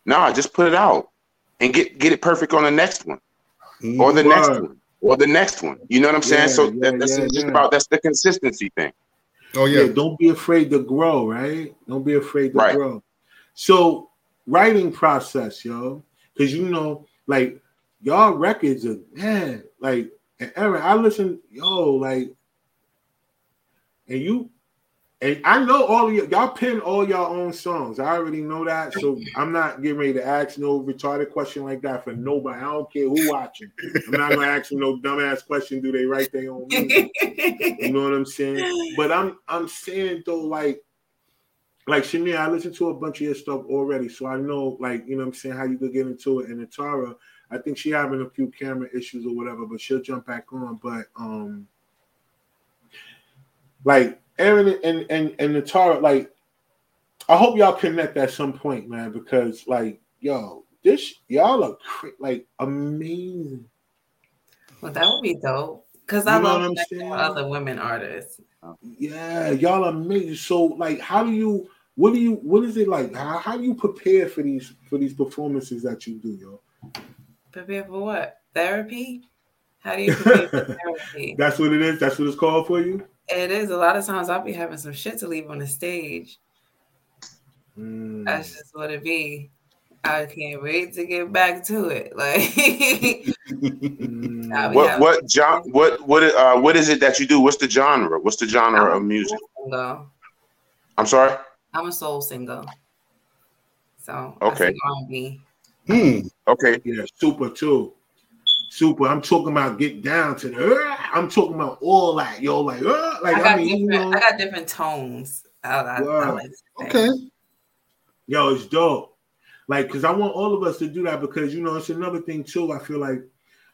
Nah, just put it out and get get it perfect on the next one or the next one or the next one. You know what I'm saying? Yeah, so yeah, that, that's yeah, just yeah. about that's the consistency thing. Oh Yeah. yeah. don't be afraid to grow, right? Don't be afraid to Right. grow. So, writing process, yo, because you know, like y'all records are man, like and Aaron, I listen, yo, like, and you, and I know all of you, y'all pin all y'all own songs. I already know that, so I'm not getting ready to ask no retarded question like that for nobody. I don't care who watching. I'm not gonna ask them no dumbass question. Do they write their own music? You know what I'm saying? But I'm I'm saying though, like, like Shania, I listened to a bunch of your stuff already, so I know, like, you know what I'm saying, how you could get into it. And Atara, I think she having a few camera issues or whatever, but she'll jump back on. But um like Aaron and and and Natara, like, I hope y'all connect at some point, man, because like, yo, this y'all are cra- like amazing. Well, that would be dope. Because I You love I'm connecting saying? with other women artists. Yeah, y'all are amazing. So, like, how do you? What do you? What is it like? How, how do you prepare for these for these performances that you do, yo? Prepare for what? Therapy? How do you prepare for therapy? That's what it is. That's what it's called for you. It is. A lot of times I'll be having some shit to leave on the stage. Mm. That's just what it be. I can't wait to get back to it. Like. I'll be What what John what what uh what is it that you do? What's the genre? What's the genre of music? Single. I'm sorry. I'm a soul singer. So Okay. I R&B. Hmm. Okay. Yeah, super too. Super. I'm talking about get down to the. uh, I'm talking about all that, yo. Like, uh, like I I, got mean, you different. know, I got different tones. I, I, I like. Okay. yo, it's dope. Like, cause I want all of us to do that because you know it's another thing too. I feel like,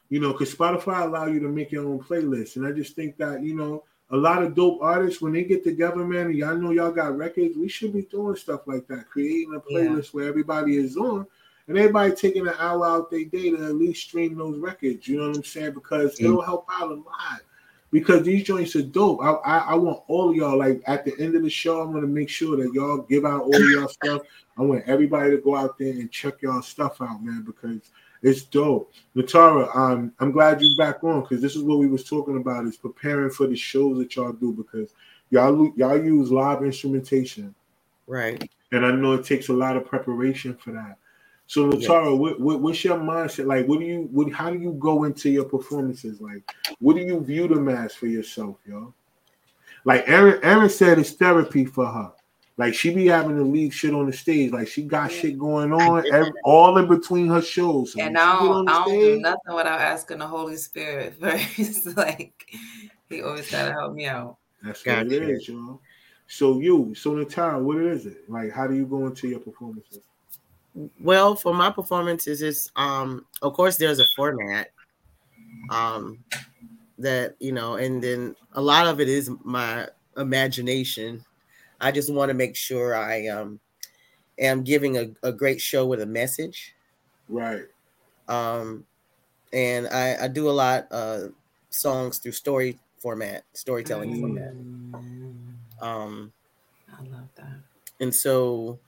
you know, cause Spotify allow you to make your own playlist, and I just think that you know a lot of dope artists when they get together, man, and y'all know y'all got records, we should be doing stuff like that, creating a Yeah. playlist where everybody is on. And everybody taking an hour out their day to at least stream those records. You know what I'm saying? Because Mm. it'll help out a lot. Because these joints are dope. I, I I want all of y'all like at the end of the show. I'm gonna make sure that y'all give out all of y'all stuff. I want everybody to go out there and check y'all stuff out, man, because it's dope. Natara, um, I'm glad you're back on because this is what we was talking about is preparing for the shows that y'all do because y'all y'all use live instrumentation, Right. and I know it takes a lot of preparation for that. So Yes. Natara, what, what what's your mindset like? What do you what how do you go into your performances? Like, what do you view them as for yourself, yo? Like Aaron, Aaron said it's therapy for her. Like she be having to leave shit on the stage. Like she got shit going on every, all in between her shows. So And when I don't, I don't do nothing without asking the Holy Spirit first. like he always gotta help me out. That's what it Gotcha. is, y'all. So you, so Natara, what is it? Like, how do you go into your performances? Well, for my performances, it's um, of course, there's a format, um, that you know, and then a lot of it is my imagination. I just want to make sure I um am giving a, a great show with a message. Right. Um, and I, I do a lot uh songs through story format, storytelling Mm. format. Um, I love that. and so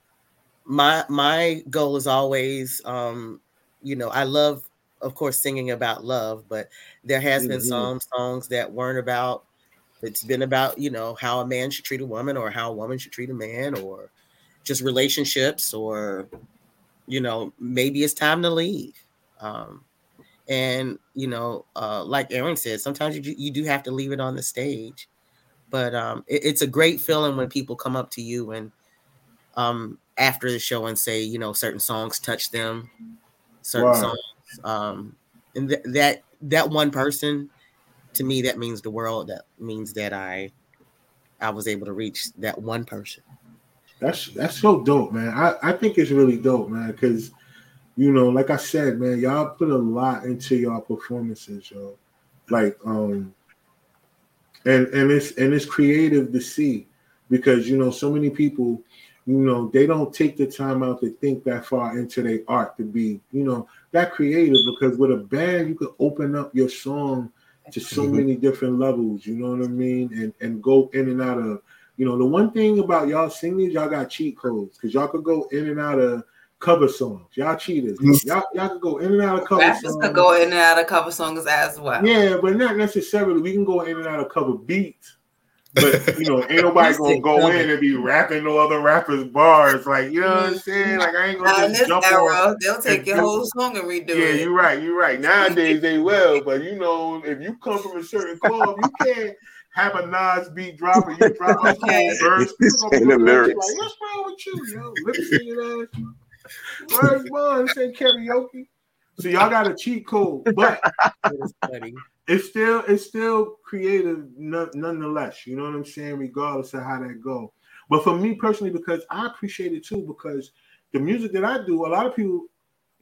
my my goal is always um you know i love of course singing about love but there has been Mhm. some songs that weren't about it's been about you know how a man should treat a woman or how a woman should treat a man or just relationships or you know maybe it's time to leave um and you know uh like aaron said sometimes you, do- you do have to leave it on the stage but um, it, it's a great feeling when people come up to you and um, after the show and say, you know, certain songs touch them, certain Wow. songs, um, and th- that that one person, to me, that means the world. That means that I I was able to reach that one person. That's that's so dope, man. I, I think it's really dope, man, because you know, like I said, man, y'all put a lot into y'all performances, yo. Like, um, and and it's and it's creative to see because you know, so many people, you know, they don't take the time out to think that far into their art to be, you know, that creative because with a band you could open up your song to so Mhm. many different levels, you know what I mean? And and go in and out of you know, the one thing about y'all singers, y'all got cheat codes because y'all could go in and out of cover songs. Y'all cheaters. Y'all, y'all could go in and out of cover Rappers songs. could go in and out of cover songs as well. Yeah, but not necessarily. We can go in and out of cover beats. But you know, ain't nobody gonna go in and be rapping no other rappers' bars. Like, you know what I'm mm-hmm. saying? Like I ain't gonna just this jump era, on. they'll take your whole song and redo Yeah, it. Yeah, you're right. You're right. Nowadays they will, but you know, if you come from a certain club, you can't have a Nas beat drop and you drop a Okay. whole verse. This People gonna ain't be the looking at you lyrics. Like, what's wrong with you, yo? Lip singing ass. Where's mine? This ain't karaoke. So y'all got a cheat code, but It is still it's still creative nonetheless. You know what I'm saying, regardless of how that go. But for me personally, because I appreciate it too, because the music that I do, a lot of people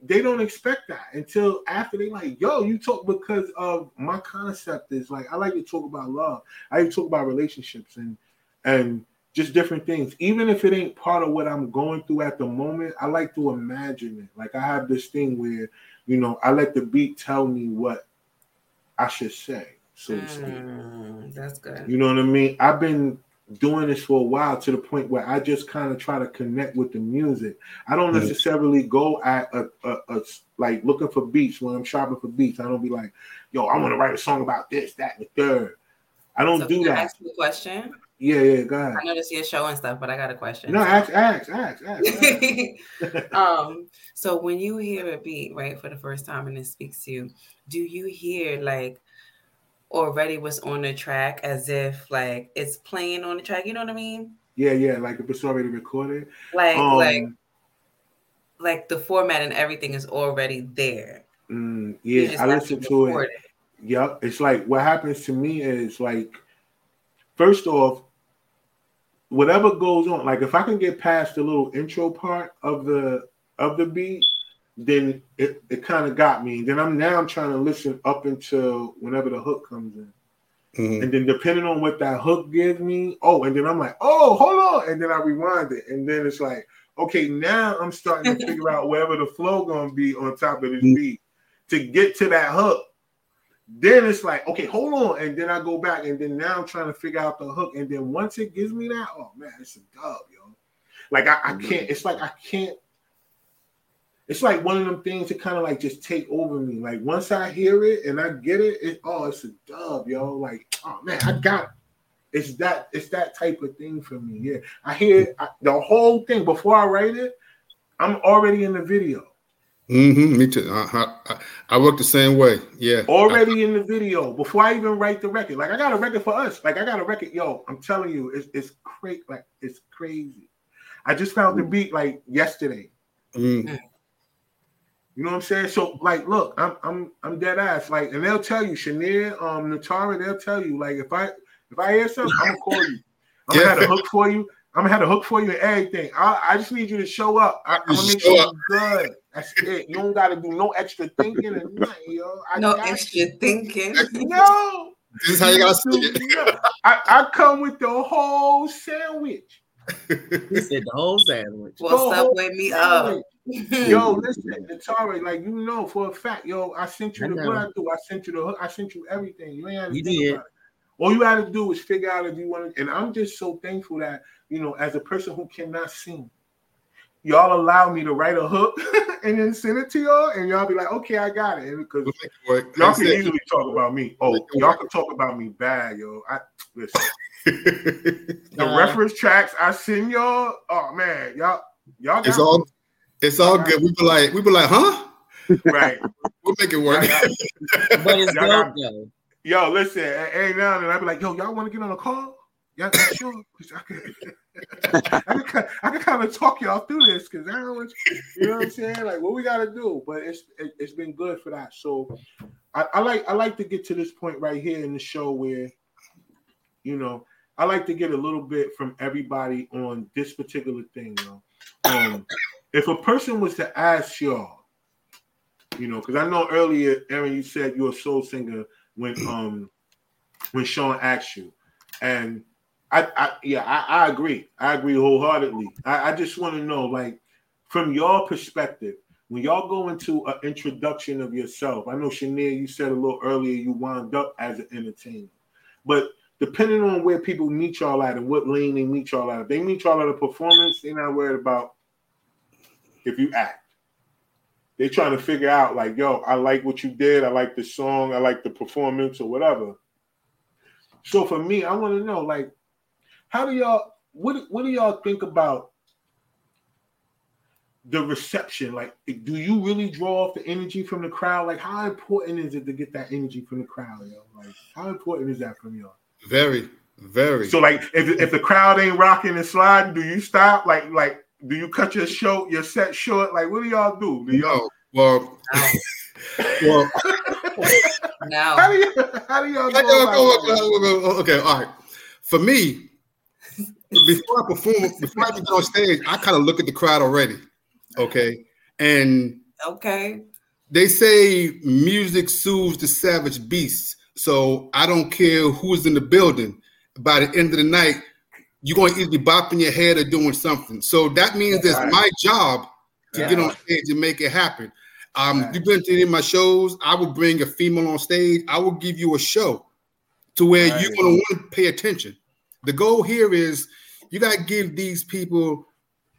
they don't expect that until after they like, yo, you talk because of my concept is like I like to talk about love. I like talk about relationships and and just different things. Even if it ain't part of what I'm going through at the moment, I like to imagine it. Like I have this thing where, you know, I let the beat tell me what I should say, so to speak. Mm, that's good. You know what I mean? I've been doing this for a while to the point where I just kind of try to connect with the music. I don't Mhm. necessarily go at a, a, a like looking for beats when I'm shopping for beats. I don't be like, yo, I want to write a song about this, that, and the third. I don't So do that. ask you a question? Yeah, yeah, go ahead. I know this is your show and stuff, but I got a question. No, ask, ask, ask, ask. ask. um, so when you hear a beat, right, for the first time and it speaks to you, do you hear like already what's on the track as if like it's playing on the track? You know what I mean? yeah, yeah, like if it's already recorded. Like Um, like like the format and everything is already there. mm, yeah, I listen to to record it. Yep. It's like what happens to me is like, first off, whatever goes on, like if I can get past the little intro part of the of the beat, then it, it kind of got me. Then I'm now I'm trying to listen up until whenever the hook comes in. Mhm. And then depending on what that hook gives me, oh, and then I'm like, oh, hold on. And then I rewind it. And then it's like, okay, now I'm starting to figure out wherever the flow gonna be on top of this Mhm. beat to get to that hook. Then it's like, okay, hold on. And then I go back and then now I'm trying to figure out the hook. And then once it gives me that, oh man, it's a dub, yo. Like I, I can't, it's like I can't. It's like one of them things that kind of like just take over me. Like once I hear it and I get it, it oh, it's a dub, yo. Like, oh man, I got it. It's that it's that type of thing for me. Yeah. I hear I, the whole thing before I write it, I'm already in the video. Mhm, Me too. I, I, I- I work the same way. Yeah. already in the video before I even write the record. Like I got a record for us. Like I got a record. Yo, I'm telling you, it's it's crazy. Like it's crazy. I just found the beat like yesterday. Mm. You know what I'm saying? So like, look, I'm I'm I'm dead ass. Like, and they'll tell you, Shania, um, Natara, they'll tell you, like, if I if I hear something, I'm gonna call you. I'm gonna have a hook for you. I'm gonna have a hook for you and everything. I, I just need you to show up. I, am gonna make sure you're good. That's it. You don't gotta do no extra thinking and nothing, yo. I No got extra thinking. No. This is how you gotta see it. No. I, I come with the whole sandwich. He said the whole sandwich. Well, The subway me up. sandwich. Yo, listen, Natara, like you know for a fact, yo, I sent you I the know. what I do. I sent you the hook. I sent you everything. You ain't have to You think did. about it. All you had to do is figure out if you want to. And I'm just so thankful that you know, as a person who cannot sing, y'all allow me to write a hook and then send it to y'all, and y'all be like, okay, I got it. Because We'll make it work. y'all can said, easily talk about me. Oh, Make it y'all can talk about me bad, yo. I listen. The Uh, reference tracks I send y'all, oh man, y'all, y'all got it's all it's all good. We be like, we be like, huh? right. We'll make it work. But it's Y'all dope got- though. Yo, listen, a- ain't now and then I be like, yo, y'all want to get on a call? Yeah, sure. I can, I can, I kind of talk y'all through this because I don't you, know what I'm saying. Like, what we got to do, but it's it, it's been good for that. So, I, I like I like to get to this point right here in the show where, you know, I like to get a little bit from everybody on this particular thing. Um, if a person was to ask y'all, you know, because I know earlier, Aaron, you said you're a soul singer when um when Sean asked you, and I, I yeah, I, I agree. I agree wholeheartedly. I, I just want to know, like, from your perspective, when y'all go into an introduction of yourself, I know Shania, you said a little earlier you wound up as an entertainer, but depending on where people meet y'all at and what lane they meet y'all at, if they meet y'all at a performance, they're not worried about if you act. They're trying to figure out, like, yo, I like what you did, I like the song, I like the performance, or whatever. So for me, I want to know, like, how do y'all what what do y'all think about the reception? Like, do you really draw off the energy from the crowd? Like, how important is it to get that energy from the crowd, yo? Like, how important is that from y'all? Very, very. So, like, if if the crowd ain't rocking and sliding, do you stop? Like, like, do you cut your show your set short? Like, what do y'all do? Do y'all? No, well, well, No. How do you how do y'all I go gotta about go- that? go- go- okay, all right. For me, before I perform, before I get on stage, I kind of look at the crowd already. Okay, and Okay. they say music soothes the savage beasts. So I don't care who's in the building. By the end of the night, you're going to either be bopping your head or doing something. So that means it's Right. my job to get on stage and make it happen. Um, Right. You've been to any of my shows. I will bring a female on stage. I will give you a show to where you're going to want to pay attention. The goal here is you got to give these people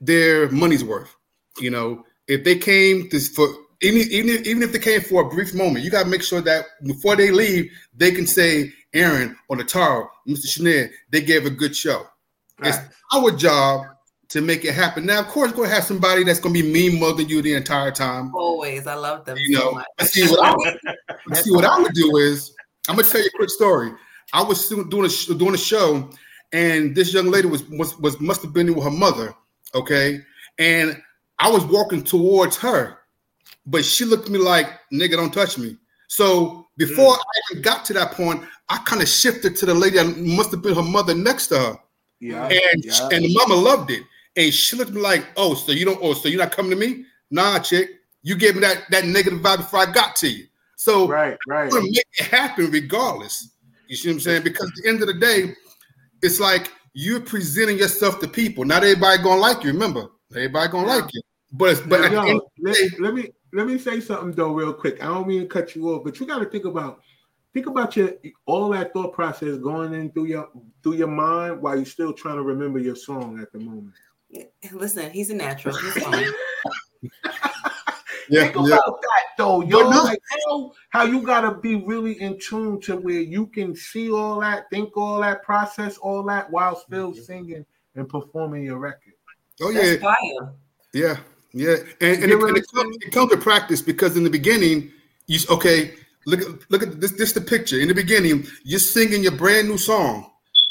their money's worth. You know, if they came to for even even, even if they came for a brief moment, you got to make sure that before they leave, they can say, "Aaron or Natara, Mr. Chanel, they gave a good show." It's Right. our job to make it happen. Now, of course, we're gonna have somebody that's gonna be mean mugging you the entire time. Always. I love them You so know, much. See what I would, see what I would do is I'm gonna tell you a quick story. I was doing a doing a show, and this young lady was was, was must have been with her mother. Okay, and I was walking towards her, but she looked at me like, "Nigga, don't touch me." So before mm. I even got to that point, I kind of shifted to the lady that must have been her mother next to her, Yeah, and yeah. and the mama loved it. And she looked at me like, "Oh, so you don't? Oh, so you're not coming to me? Nah, chick. You gave me that that negative vibe before I got to you. So right, right. I'm gonna make it happen regardless. You see what I'm saying? Because at the end of the day, it's like you're presenting yourself to people. Not everybody gonna like you. Remember, everybody gonna like you. But it's, but Now, yo, end of the let, day, let me let me say something though, real quick. I don't mean to cut you off, but you got to think about think about your all that thought process going in through your through your mind while you're still trying to remember your song at the moment. Listen, he's a natural. He's fine. yeah, think yeah. about that though, yo. But no- Like how, how you gotta be really in tune to where you can see all that, think all that, process all that while still mm-hmm. singing and performing your record. Oh yeah, That's fire. Yeah, yeah, and, and, it, and it, comes, it comes to practice because in the beginning, you okay. Look, at look at this. This the picture. In the beginning, you're singing your brand new song,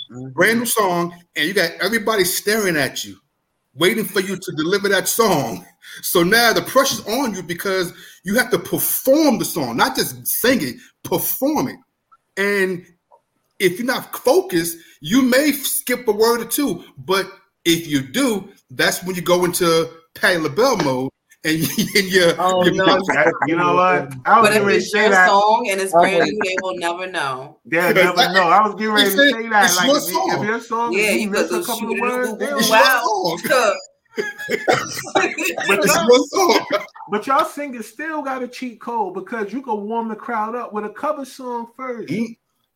brand mm-hmm. new song, and you got everybody staring at you, waiting for you to deliver that song. So now the pressure's on you because you have to perform the song, not just sing it, perform it. And if you're not focused, you may skip a word or two. But if you do, that's when you go into Patti LaBelle mode and, you, and you're, Oh, you're no. That- you know what? I was But getting if ready to it's say your that. song and it's brand new, they will never know. They'll never know. I was getting ready to It's say that. it's Like your if, song. if your song, Yeah, if you you could miss a couple of shoot words, it. they'll It's Wow. But y'all, your song. but y'all singers still got a cheat code because you can warm the crowd up with a cover song first.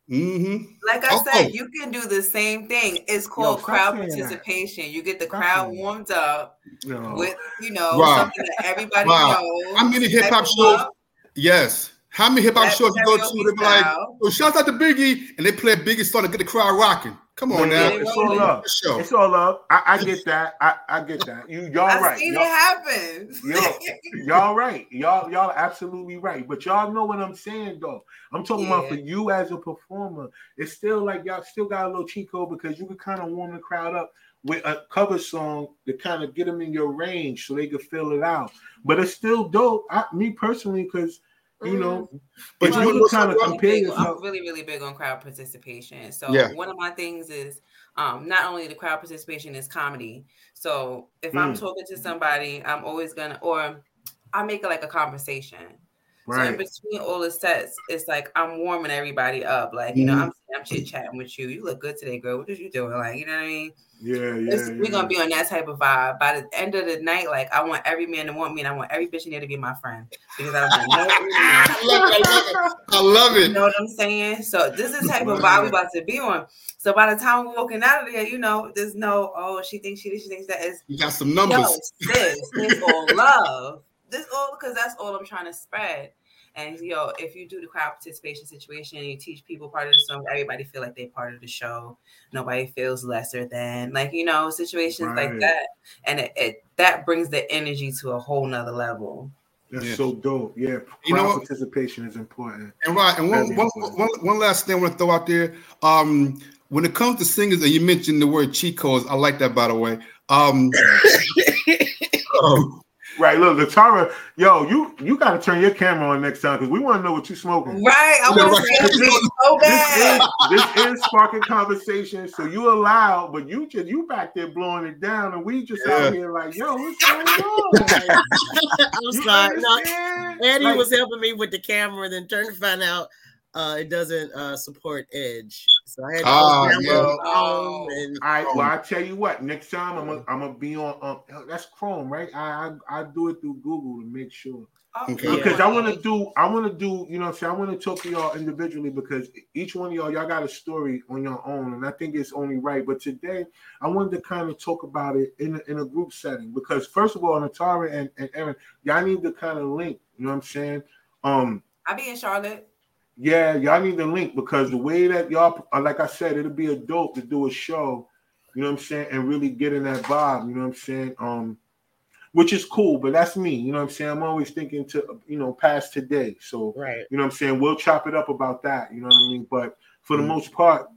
Mm-hmm. Like I Oh, said, oh. you can do the same thing. It's called stop crowd participation. You get the Stop crowd warmed up No. with, you know, Wow. something that everybody Wow. knows. How many hip hop shows? up. Yes. How many hip hop shows you go to? They be like, style. "Oh, shout out to Biggie," and they play Biggie's song to get the crowd rocking. Come on now. It's all love. Show. It's all love. I, I get that. I, I get that. You y'all I've right. seen Y'all- it happen. Yo, y'all right. Y'all y'all absolutely right. But y'all know what I'm saying though. I'm talking about for you as a performer. It's still like y'all still got a little chico because you can kind of warm the crowd up with a cover song to kind of get them in your range so they can fill it out. But it's still dope. I, me personally, because you know, But if you you know can kind of what's- compare big- yourself. I'm really, really big on crowd participation. So Yeah. one of my things is um, not only the crowd participation is comedy. So if I'm Mm. talking to somebody, I'm always gonna or I make it like a conversation. So in between all the sets, it's like I'm warming everybody up. Like, you know, Mhm. I'm I'm chit chatting with you. You look good today, girl. What are you doing? Like, you know what I mean? Yeah, yeah, yeah. We're gonna be on that type of vibe. By the end of the night, like I want every man to want me, and I want every bitch in there to be my friend because I don't want no I love it. I love it. You know what I'm saying? So this is the type of vibe we about to be on. So by the time we're walking out of there, you know, there's no, oh, she thinks she this, she thinks that is You got some no, numbers. sis, it's all love. This all because that's all I'm trying to spread. And yo, if you do the crowd participation situation and you teach people part of the song, everybody feel like they part of the show. Nobody feels lesser than like you know situations Right. like that, and it, it that brings the energy to a whole nother level. That's Yeah. so dope. Yeah, You know crowd what? participation is important. And right, and one, Very one, important. one, one last thing I want to throw out there. Um, when it comes to singers, and you mentioned the word cheat codes, I like that by the way. Um, um, Right, look, Latara, yo, you you got to turn your camera on next time because we want to know what you smoking. Right? I Yeah, want right. to see it so This is this is Spark-N-Conversation, so you allow, but you just you back there blowing it down, and we just Yeah. out here like, yo, what's going on? Like, I'm you sorry. No. Eddie Like, was helping me with the camera, and then turned to find out uh, it doesn't uh, support Edge. So I had to Ah, yeah. Chrome Oh. and All right, well, I tell you what. Next time I'm gonna I'm gonna be on. Um, that's Chrome, right? I, I I do it through Google to make sure. Okay. because I want to do, I want to do, you know, what I'm saying I want to talk to y'all individually because each one of y'all, y'all got a story on your own, and I think it's only right. But today, I wanted to kind of talk about it in a, in a group setting because first of all, Natara and, and Aaron, y'all need to kind of link. You know what I'm saying? Um, I be in Charlotte. Yeah, y'all need the link because the way that y'all, uh, like I said, it'll be a dope to do a show. You know what I'm saying, and really get in that vibe. You know what I'm saying? Um, which is cool, but that's me. You know what I'm saying? I'm always thinking to you know past today. So right. you know what I'm saying? We'll chop it up about that. You know what I mean? But for the Mhm. most part,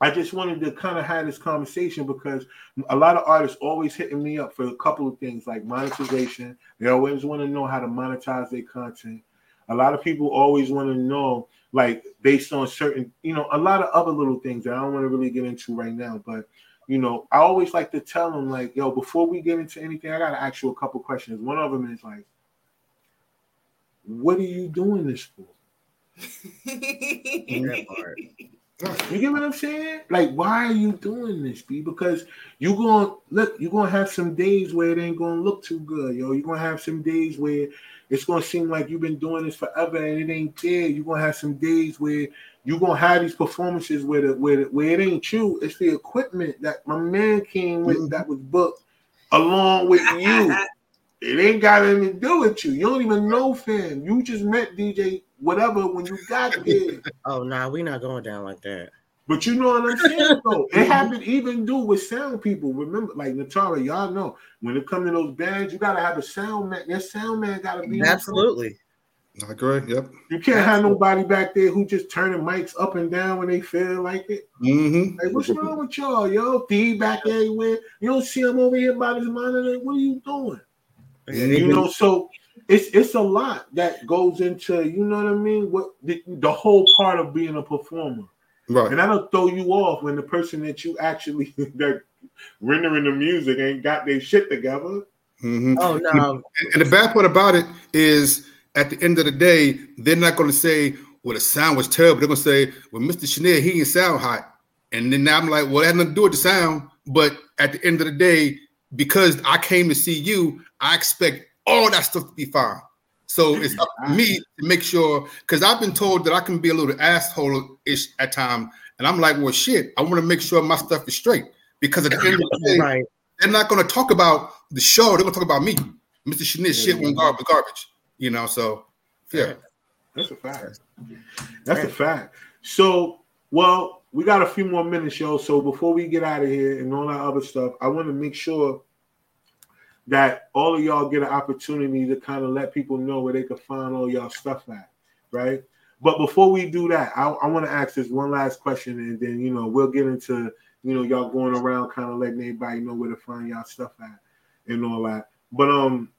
I just wanted to kind of have this conversation because a lot of artists always hitting me up for a couple of things like monetization. They always want to know how to monetize their content. A lot of people always want to know, like, based on certain, you know, a lot of other little things that I don't want to really get into right now. But, you know, I always like to tell them, like, yo, before we get into anything, I got to ask you a couple questions. One of them is, like, what are you doing this for? You get what I'm saying? Like, why are you doing this, B? Because you gonna look, you're gonna have some days where it ain't gonna look too good, yo. You're gonna have some days where it's gonna seem like you've been doing this forever and it ain't there. You're gonna have some days where you're gonna have these performances where the where, the, where it ain't you. It's the equipment that my man came with mm-hmm. that was booked along with you. It ain't got anything to do with you. You don't even know fam. You just met DJ whatever when you got there. Oh, nah, we're not going down like that. But you know what I'm saying, though. It happened even do with sound people. Remember, like Natara, y'all know when it comes to those bands, you gotta have a sound man. Your sound man gotta be Absolutely. I agree. Yep. You can't have nobody back there who just turning mics up and down when they feel like it. Mm-hmm. Like, what's wrong with y'all, yo? Feedback everywhere. You don't see him over here by this monitor. What are you doing? You know, so it's it's a lot that goes into you know what I mean. What the, the whole part of being a performer. Right. And that'll throw you off when the person that you actually that rendering the music ain't got their shit together. Mm-hmm. Oh no. And the bad part about it is, at the end of the day, they're not going to say, "Well, the sound was terrible." They're going to say, "Well, Mr. Chanel, he didn't sound hot." And then I'm like, "Well, that had nothing to do with the sound." But at the end of the day, because I came to see you, I expect all that stuff to be fine. So it's up to me to make sure, because I've been told that I can be a little asshole-ish at time, and I'm like, "Well, shit, I want to make sure my stuff is straight." Because at the end of the day, Right. they're not going to talk about the show. They're going to talk about me. Mr. Chanel shit went garbage, garbage. You know, so yeah. That's a fact. That's a fact. So, well, we got a few more minutes, yo. So before we get out of here and all that other stuff, I want to make sure that all of y'all get an opportunity to kind of let people know where they can find all y'all stuff at, right? But before we do that, I, I want to ask this one last question, and then you know we'll get into you know y'all going around, kind of letting everybody know where to find y'all stuff at and all that. But um,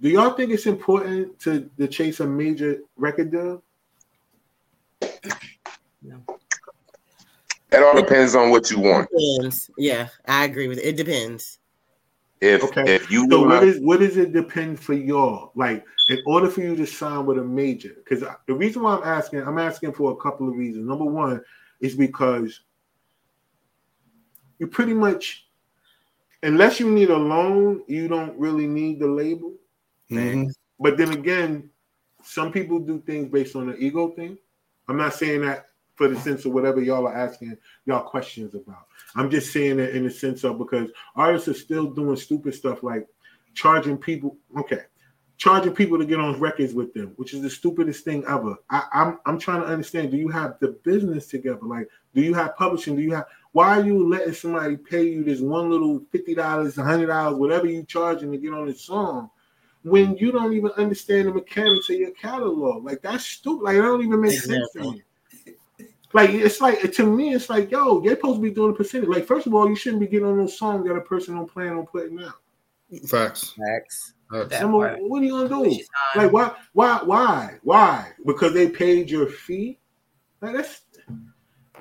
do y'all think it's important to to chase a major record deal? No. It all depends on what you want. Depends. Yeah, I agree with it. It depends. If Okay. if you So what wanna- is what does it depend for y'all? Like in order for you to sign with a major, because the reason why I'm asking, I'm asking for a couple of reasons. Number one is because you pretty much, unless you need a loan, you don't really need the label. Mhm. But then again, some people do things based on the ego thing. I'm not saying that for the sense of whatever y'all are asking y'all questions about. I'm just saying it in the sense of because artists are still doing stupid stuff like charging people. Okay, charging people to get on records with them, which is the stupidest thing ever. I, I'm I'm trying to understand. Do you have the business together? Like, do you have publishing? Do you have? Why are you letting somebody pay you this one little fifty dollars, hundred dollars, whatever you charging to get on this song? When you don't even understand the mechanics of your catalog, like that's stupid. Like that don't even make sense to Exactly. me. Like it's like to me, it's like yo, you're supposed to be doing a percentage. Like first of all, you shouldn't be getting on those songs that a person don't plan on putting out. Facts. Facts. Facts. That Number, part. what are you gonna do? Waste your time. Like why, why, why, why? Because they paid your fee. Like that's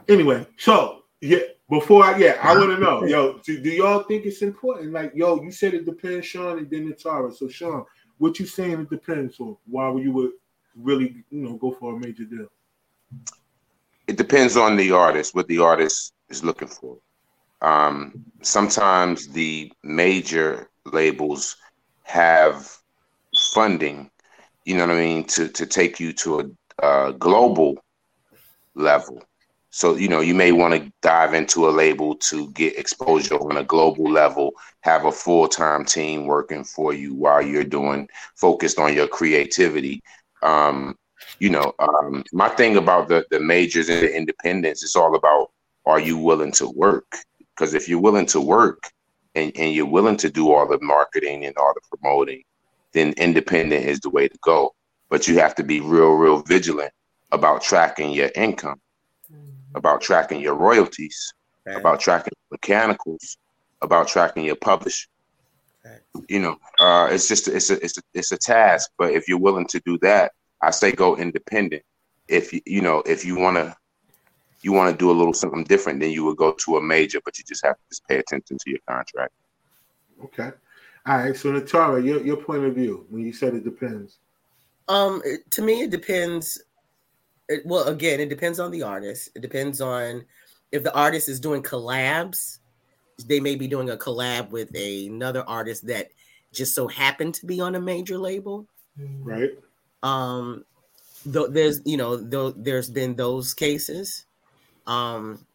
anyway. So yeah, before I yeah, I want to know, yo, do, do y'all think it's important? Like yo, you said it depends, Shawn, and then Natara. So Shawn, what you saying it depends on? Why would you would really you know go for a major deal? It depends on the artist, what the artist is looking for. Um, sometimes the major labels have funding, you know what I mean, to to take you to a, a global level. So you know you may want to dive into a label to get exposure on a global level, have a full time team working for you while you're doing focused on your creativity. Um, you know, um, my thing about the the majors and the independents, it's all about are you willing to work? Because if you're willing to work and, and you're willing to do all the marketing and all the promoting, then independent is the way to go. But you have to be real, real vigilant about tracking your income, about tracking your royalties, about tracking mechanicals, about tracking your publish. You know, uh, it's just it's a it's a it's a task. But if you're willing to do that, I say go independent. If you you know if you want to you want to do a little something different, then you would go to a major. But you just have to just pay attention to your contract. Okay. All right. So Natara, your your point of view when you said it depends. Um, it- to me, it depends. It, well, again, it depends on the artist. It depends on if the artist is doing collabs. They may be doing a collab with another artist that just so happened to be on a major label. Right. Um, though there's you know though there's been those cases. Um,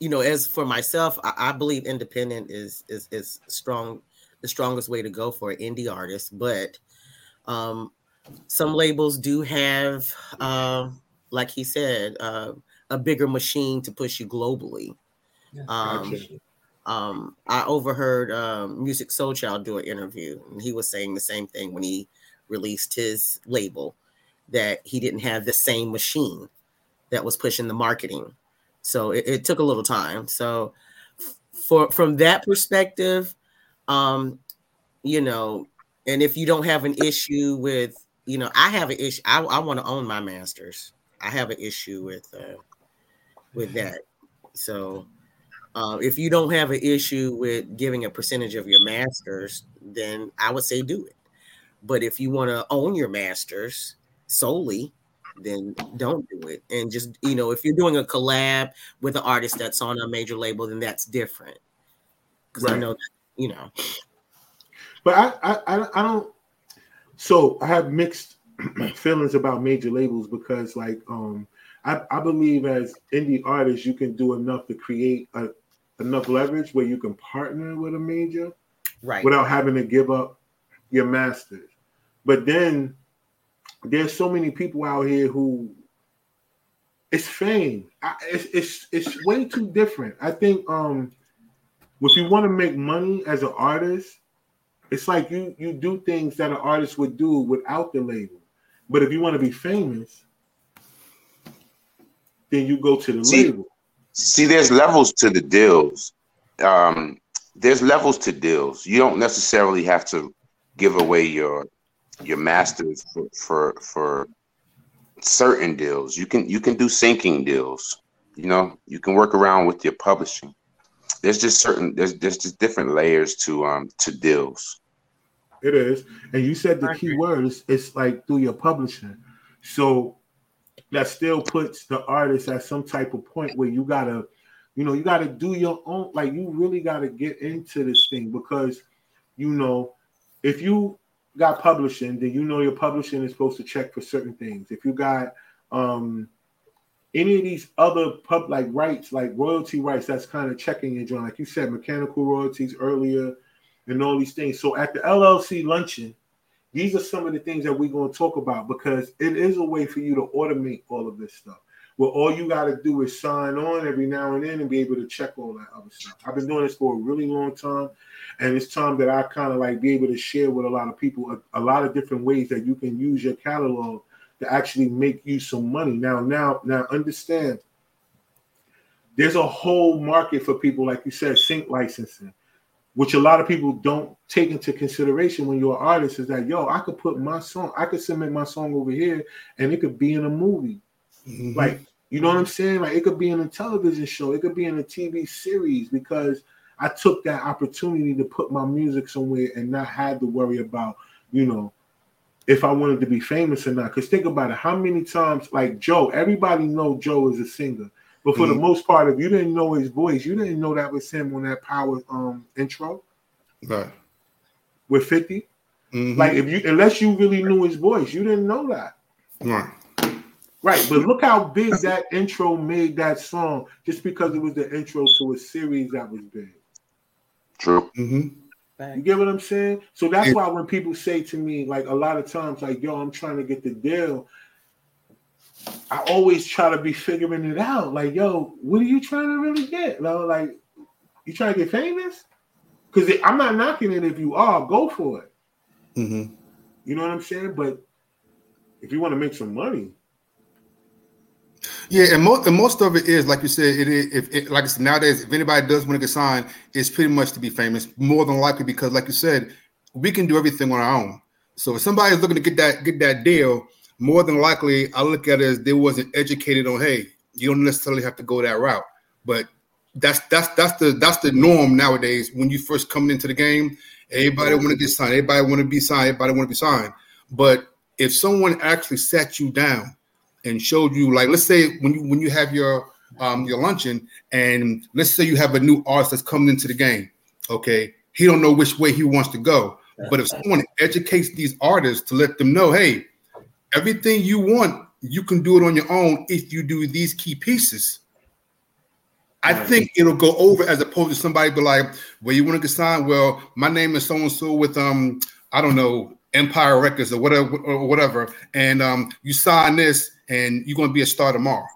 you know, as for myself, I, I believe independent is is is strong, the strongest way to go for an indie artist. But um, some labels do have, um, like he said, uh, a bigger machine to push you globally. Um, um, I overheard um, Musiq Soulchild do an interview, and he was saying the same thing when he released his label that he didn't have the same machine that was pushing the marketing. So it, it took a little time. So for from that perspective, um, you know, and if you don't have an issue with, you know, I have an issue. I, I want to own my masters. I have an issue with uh, with that. So uh, if you don't have an issue with giving a percentage of your masters, then I would say do it. But if you want to own your masters solely, then don't do it. And just you know, if you're doing a collab with an artist that's on a major label, then that's different. Because I know, that, you know, But I, I, I, I don't. So I have mixed feelings about major labels because, like, um, I, I believe as indie artists, you can do enough to create a, enough leverage where you can partner with a major right? without having to give up your masters. But then there's so many people out here who it's fame. I, it's it's it's way too different. I think um, if you want to make money as an artist, it's like you you do things that an artist would do without the label. But if you want to be famous, then you go to the See- label. See, there's levels to the deals. Um, there's levels to deals. You don't necessarily have to give away your your masters for for, for certain deals. You can you can do syncing deals. You know, you can work around with your publishing. There's just certain there's there's just different layers to um to deals. It is. And you said the key word is it's like through your publishing. So that still puts the artist at some type of point where you gotta, you know, you gotta do your own, like you really gotta get into this thing because you know, if you got publishing, then you know your publishing is supposed to check for certain things. If you got um any of these other pub like rights, like royalty rights, that's kind of checking your joint. Like you said, mechanical royalties earlier and all these things. So at the LLC luncheon, these are some of the things that we're going to talk about because it is a way for you to automate all of this stuff. Where all you got to do is sign on every now and then and be able to check all that other stuff. I've been doing this for a really long time, and it's time that I kind of like be able to share with a lot of people a, a lot of different ways that you can use your catalog to actually make you some money. Now, now, now, understand. There's a whole market for people, like you said, sync licensing which a lot of people don't take into consideration when you're an artist is that yo, I could put my song, I could submit my song over here, and it could be in a movie. Mhm. Like, you know what I'm saying? Like it could be in a television show, it could be in a TV series because I took that opportunity to put my music somewhere and not had to worry about, you know, if I wanted to be famous or not. Because think about it, how many times, like Joe, everybody know Joe is a singer. But for the most part, if you didn't know his voice, you didn't know that was him on that power um intro right. with 50. Mhm. Like if you unless you really knew his voice, you didn't know that. right. Right. But look how big that intro made that song just because it was the intro to a series that was big. True. hmm You get what I'm saying? So that's why when people say to me, like a lot of times, like, yo, I'm trying to get the deal. I always try to be figuring it out. Like, yo, what are you trying to really get? Like, like you trying to get famous? Because I'm not knocking it if you are, go for it. hmm You know what I'm saying? But if you want to make some money, Yeah, and most and most of it is like you said. It is if it, like I said nowadays, if anybody does want to get signed, it's pretty much to be famous. More than likely, because like you said, we can do everything on our own. So if somebody's looking to get that get that deal, more than likely, I look at it as they wasn't educated on. Hey, you don't necessarily have to go that route, but that's that's that's the that's the norm nowadays. When you first coming into the game, everybody want to get signed. Everybody want to be signed. Everybody want to be signed. But if someone actually sat you down and showed you like let's say when you when you have your um your luncheon and let's say you have a new artist that's coming into the game okay? He don't know which way he wants to go but if someone educates these artists to let them know hey everything you want you can do it on your own if you do these key pieces. I think it'll go over as opposed to somebody be like, "Well, you want to get signed? Well, my name is so and so with um, I don't know, Empire Records or whatever, or whatever, and um, you sign this, and you're going to be a star tomorrow."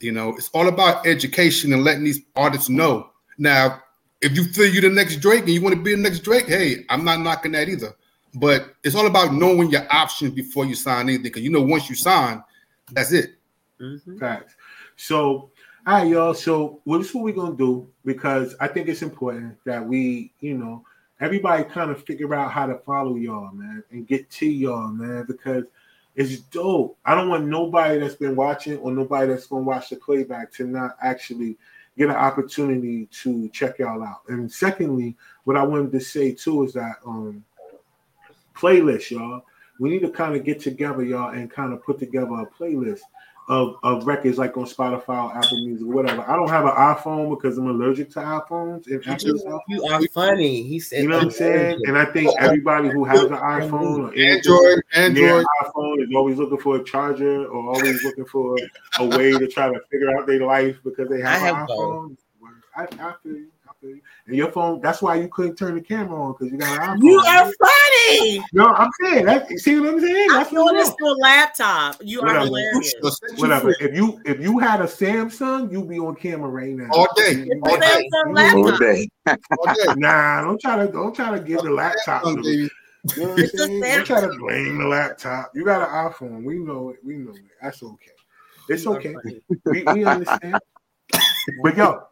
You know, it's all about education and letting these artists know. Now, if you feel you're the next Drake and you want to be the next Drake, hey, I'm not knocking that either. But it's all about knowing your options before you sign anything, because you know once you sign, that's it. Mhm. Facts. So, all right, y'all. So, well, this is what we're gonna do because I think it's important that we, you know, everybody kind of figure out how to follow y'all, man, and get to y'all, man, because it's dope. I don't want nobody that's been watching or nobody that's gonna watch the playback to not actually get an opportunity to check y'all out. And secondly, what I wanted to say too is that um playlist, y'all. We need to kind of get together, y'all, and kind of put together a playlist of, of records like on Spotify, or Apple Music, whatever. I don't have an iPhone because I'm allergic to iPhones and stuff. You are funny. He said, You know what I'm saying? And I think everybody who has an iPhone Android, Android. iPhone is always looking for a charger or always looking for a way to try to figure out their life because they have, I an have iPhone. I, I. I feel you. And your phone, that's why you couldn't turn the camera on because you got an iPhone. You are funny. No, I'm saying that. See what I'm saying? I'm That's doing what this to a laptop. You are Whatever. hilarious. Whatever. If you if you had a Samsung, you'd be on camera right now. All day. All day. Samsung All laptop. day. All day. Nah, don't try to don't try to give the laptop. Samsung, to- baby. You know what I'm saying? Don't try to blame the laptop. You got an iPhone. We know it. We know it. That's okay. It's okay. We, we understand. But yo,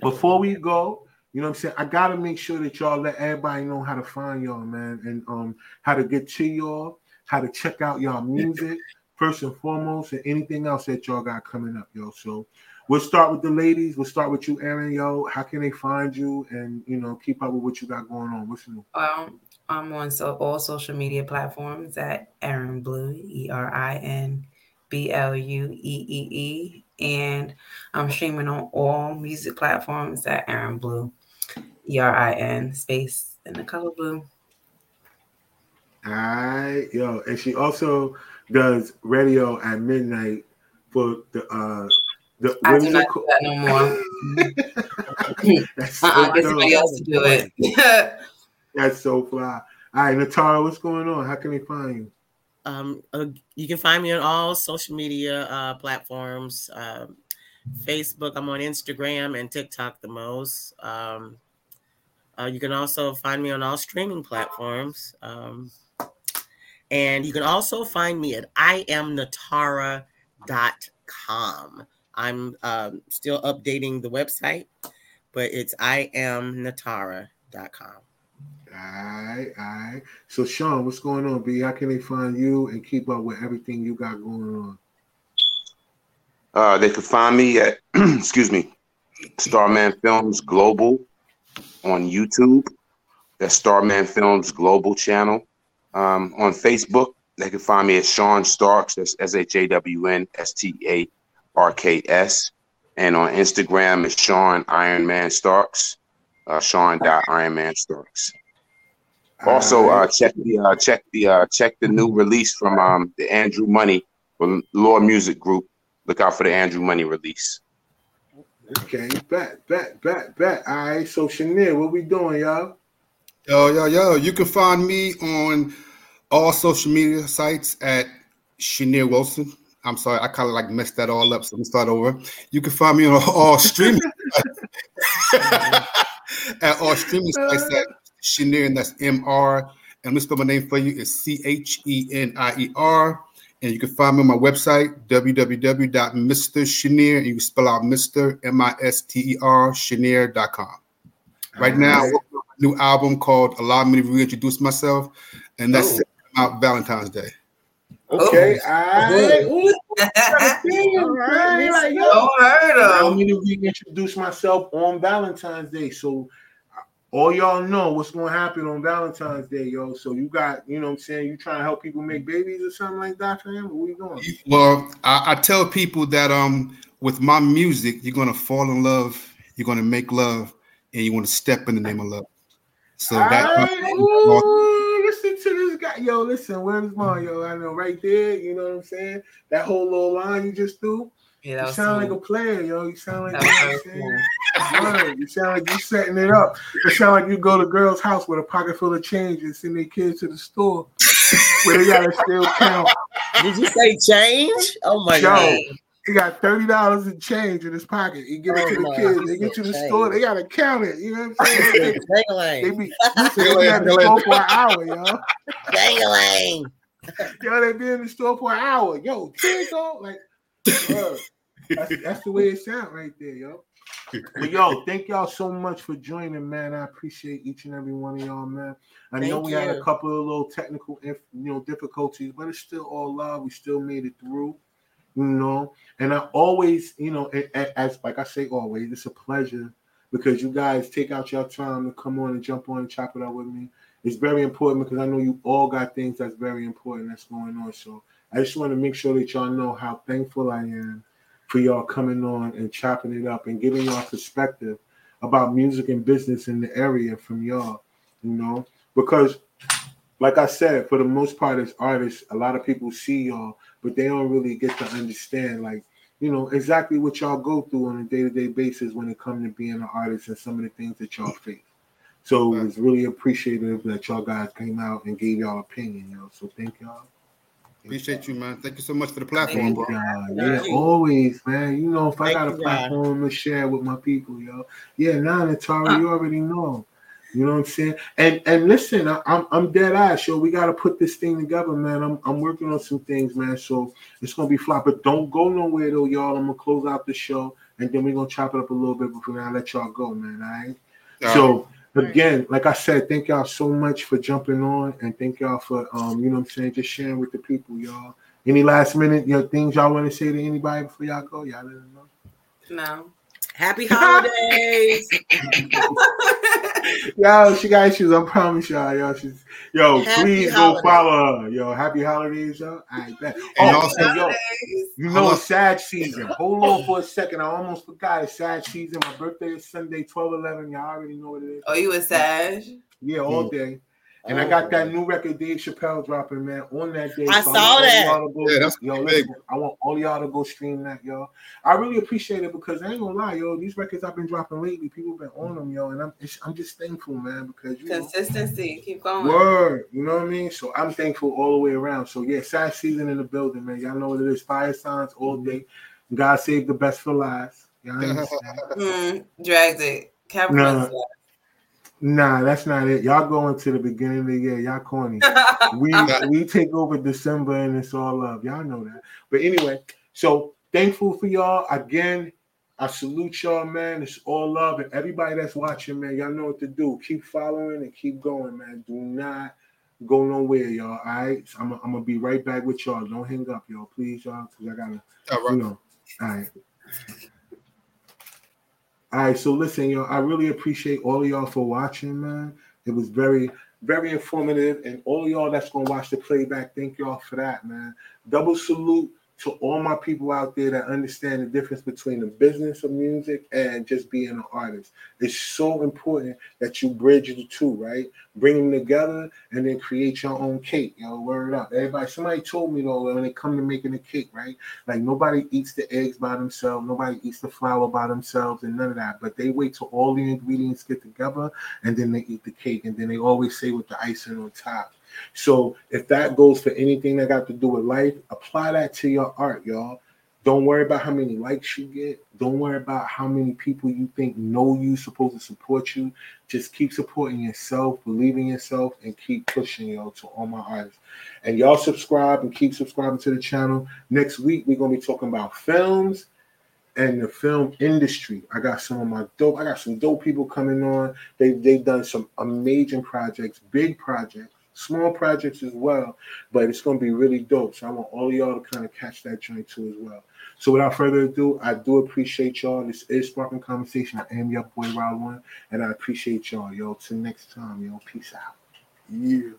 before we go, you know what I'm saying? I gotta make sure that y'all let everybody know how to find y'all, man, and um how to get to y'all, how to check out y'all music, first and foremost, and anything else that y'all got coming up, yo. So we'll start with the ladies. We'll start with you, Erin, yo. How can they find you and you know keep up with what you got going on? What's new? Um, I'm on so all social media platforms at Erin Blue, E R I N B L U E E E, and I'm streaming on all music platforms at Erin Blue, E R I N space and the color blue. All right, yo, and she also does radio at midnight for the uh the I do not do that no more. That's so Uh-uh, get somebody else to do it. That's so fly. All right, Natara, what's going on? How can we find you? Um, uh, you can find me on all social media uh, platforms. Um, Facebook, I'm on Instagram and TikTok the most. Um, uh, you can also find me on all streaming platforms. Um, and you can also find me at iamnatara.com. I'm um, still updating the website, but it's iamnatara.com. All right, all right. So, Shawn, what's going on, B? How can they find you and keep up with everything you got going on? Uh, they can find me at, excuse me, Starman Films Global on YouTube. That's Starman Films Global channel. Um, on Facebook, they can find me at Shawn Starks. That's S H A W N S T A R K S. And on Instagram, it's Shawn Iron Man Starks. Uh, Shawn dot Iron Man Starks. Also, uh, check the uh, check the uh, check the new release from um, the Andrew Money from Law Music Group. Look out for the Andrew Money release. Okay, bet, bet, bet, bet. All right, so Chanel, what we doing, y'all? Yo, yo, yo. You can find me on all social media sites at Shania Wilson. I'm sorry, I kind of like messed that all up, so let me start over. You can find me on all streaming at all streaming sites at Chenier, and that's M R. And let me spell my name for you. It's C H E N I E R. And you can find me on my website, www.mrchenier. And you can spell out Mr. M I S T E R, Chenier.com. Right now, All I'm working on a new album called Allow Me to Reintroduce Myself. And that's Oh. set to come out Valentine's Day. Okay, oh. all right. Ooh. Ooh, gotta see you, All right. Like, yo, Don't Allow me to reintroduce myself on Valentine's Day. So all y'all know what's gonna happen on Valentine's Day, yo. So you got, you know what I'm saying, you trying to help people make babies or something like that for him? What you doing? Well, I, I tell people that um with my music, you're gonna fall in love, you're gonna make love, and you want to step in the name of love. So that Alright, ooh, listen to this guy. Yo, listen, where's mine, yo? I know right there, you know what I'm saying? That whole little line you just threw. Yeah, that You was sound like a player, yo. You sound like That you, was know very what I'm saying? Word. you sound like you setting it up. It sound like you go to girl's house with a pocket full of change and send their kids to the store where they gotta still count. Did you say change? Oh my Yo, god. he got thirty dollars in change in his pocket. He give it Oh to the oh my, kids. he They get to the change. store. They gotta count it. You know what I'm saying? They, they be they be at the store for an hour, yo. Dang-a-lang. Yo, they be in the store for an hour. Yo, change on like. word. That's, that's the way it sounds right there, yo. But yo, thank y'all so much for joining, man. I appreciate each and every one of y'all, man. I know Thank we had a couple of little technical, you know, difficulties, but it's still all love. We still made it through, you know. And I always, you know, as like I say, always, it's a pleasure because you guys take out your time to come on and jump on and chop it up with me. It's very important because I know you all got things that's very important that's going on. So I just want to make sure that y'all know how thankful I am for y'all coming on and chopping it up and giving y'all perspective about music and business in the area from y'all, you know, because like I said, for the most part, as artists, a lot of people see y'all, but they don't really get to understand like you know, exactly what y'all go through on a day-to-day basis when it comes to being an artist and some of the things that y'all face. So it was really appreciative that y'all guys came out and gave y'all opinion, yo. So thank y'all. Appreciate you, man. Thank you so much for the platform, Thank bro. y'all. Yeah, always, man. You know, if I got a you, God. platform to share with my people, yo. Yeah, now Natara, you already know. You know what I'm saying? And and listen, I, I'm I'm dead ass, yo. We gotta put this thing together, man. I'm I'm working on some things, man. So it's gonna be fly. But don't go nowhere though, y'all. I'm gonna close out the show and then we're gonna chop it up a little bit before I let y'all go, man. All right. All so again, like I said, thank y'all so much for jumping on and thank y'all for um, you know what I'm saying, just sharing with the people, y'all. Any last minute you know, things y'all want to say to anybody before y'all go? Y'all let them know. No. Happy holidays. Yo, she got issues. I promise y'all. Yo, she's yo. Happy please holidays. go follow her. Yo, happy holidays, yo. I bet. And Oh, also- yo, you know Hello. it's sad season. Hold on for a second. I almost forgot. It's sad season. My birthday is Sunday, 12 11. Y'all already know what it is. Oh, you a sad? Yeah, all mm. day. And I got that new record, Dave Chappelle dropping, man, on that day. I So saw want all that. y'all to go- Yeah, that's yo, big. listen, I want all y'all to go stream that, yo. I really appreciate it because I ain't gonna lie, yo. These records I've been dropping lately, people been on them, yo, and I'm it's, I'm just thankful, man, because you know, Consistency. Keep going. word, you know what I mean. So I'm thankful all the way around. So yeah, sad season in the building, man. Y'all know what it is. Fire signs all day. God save the best for last. Y'all understand? Mm, dragged it. Capricorn. Nah, that's not it. Y'all going to the beginning of the year. Y'all corny. we we take over December and it's all love. Y'all know that. But anyway, so thankful for y'all again. I salute y'all, man. It's all love, and everybody that's watching, man. Y'all know what to do. Keep following and keep going, man. Do not go nowhere, y'all. All right, so I'm, I'm gonna be right back with y'all. Don't hang up, y'all, please, y'all, because I gotta, All right. you know. All right. All right, so listen, y'all. I really appreciate all of y'all for watching, man. It was very, very informative, and all y'all that's gonna watch the playback, thank y'all for that, man. Double salute to all my people out there that understand the difference between the business of music and just being an artist. It's so important that you bridge the two, right? Bring them together and then create your own cake. You know, word up. Everybody, somebody told me though when it come to making a cake, right? Like nobody eats the eggs by themselves, nobody eats the flour by themselves, and none of that. But they wait till all the ingredients get together and then they eat the cake. And then they always say with the icing on top. So if that goes for anything that got to do with life, apply that to your art, y'all. Don't worry about how many likes you get. Don't worry about how many people you think know you supposed to support you. Just keep supporting yourself, believe in yourself, and keep pushing y'all to all my artists. And y'all subscribe and keep subscribing to the channel. Next week we're gonna be talking about films and the film industry. I got some of my dope. I got some dope people coming on. They they've done some amazing projects, big projects, small projects as well. But it's gonna be really dope. So I want all of y'all to kind of catch that joint too as well. So without further ado, I do appreciate y'all. This is Spark-N-Conversation. I am your boy Rob One, and I appreciate y'all. Yo, till next time, yo. Peace out. Yeah.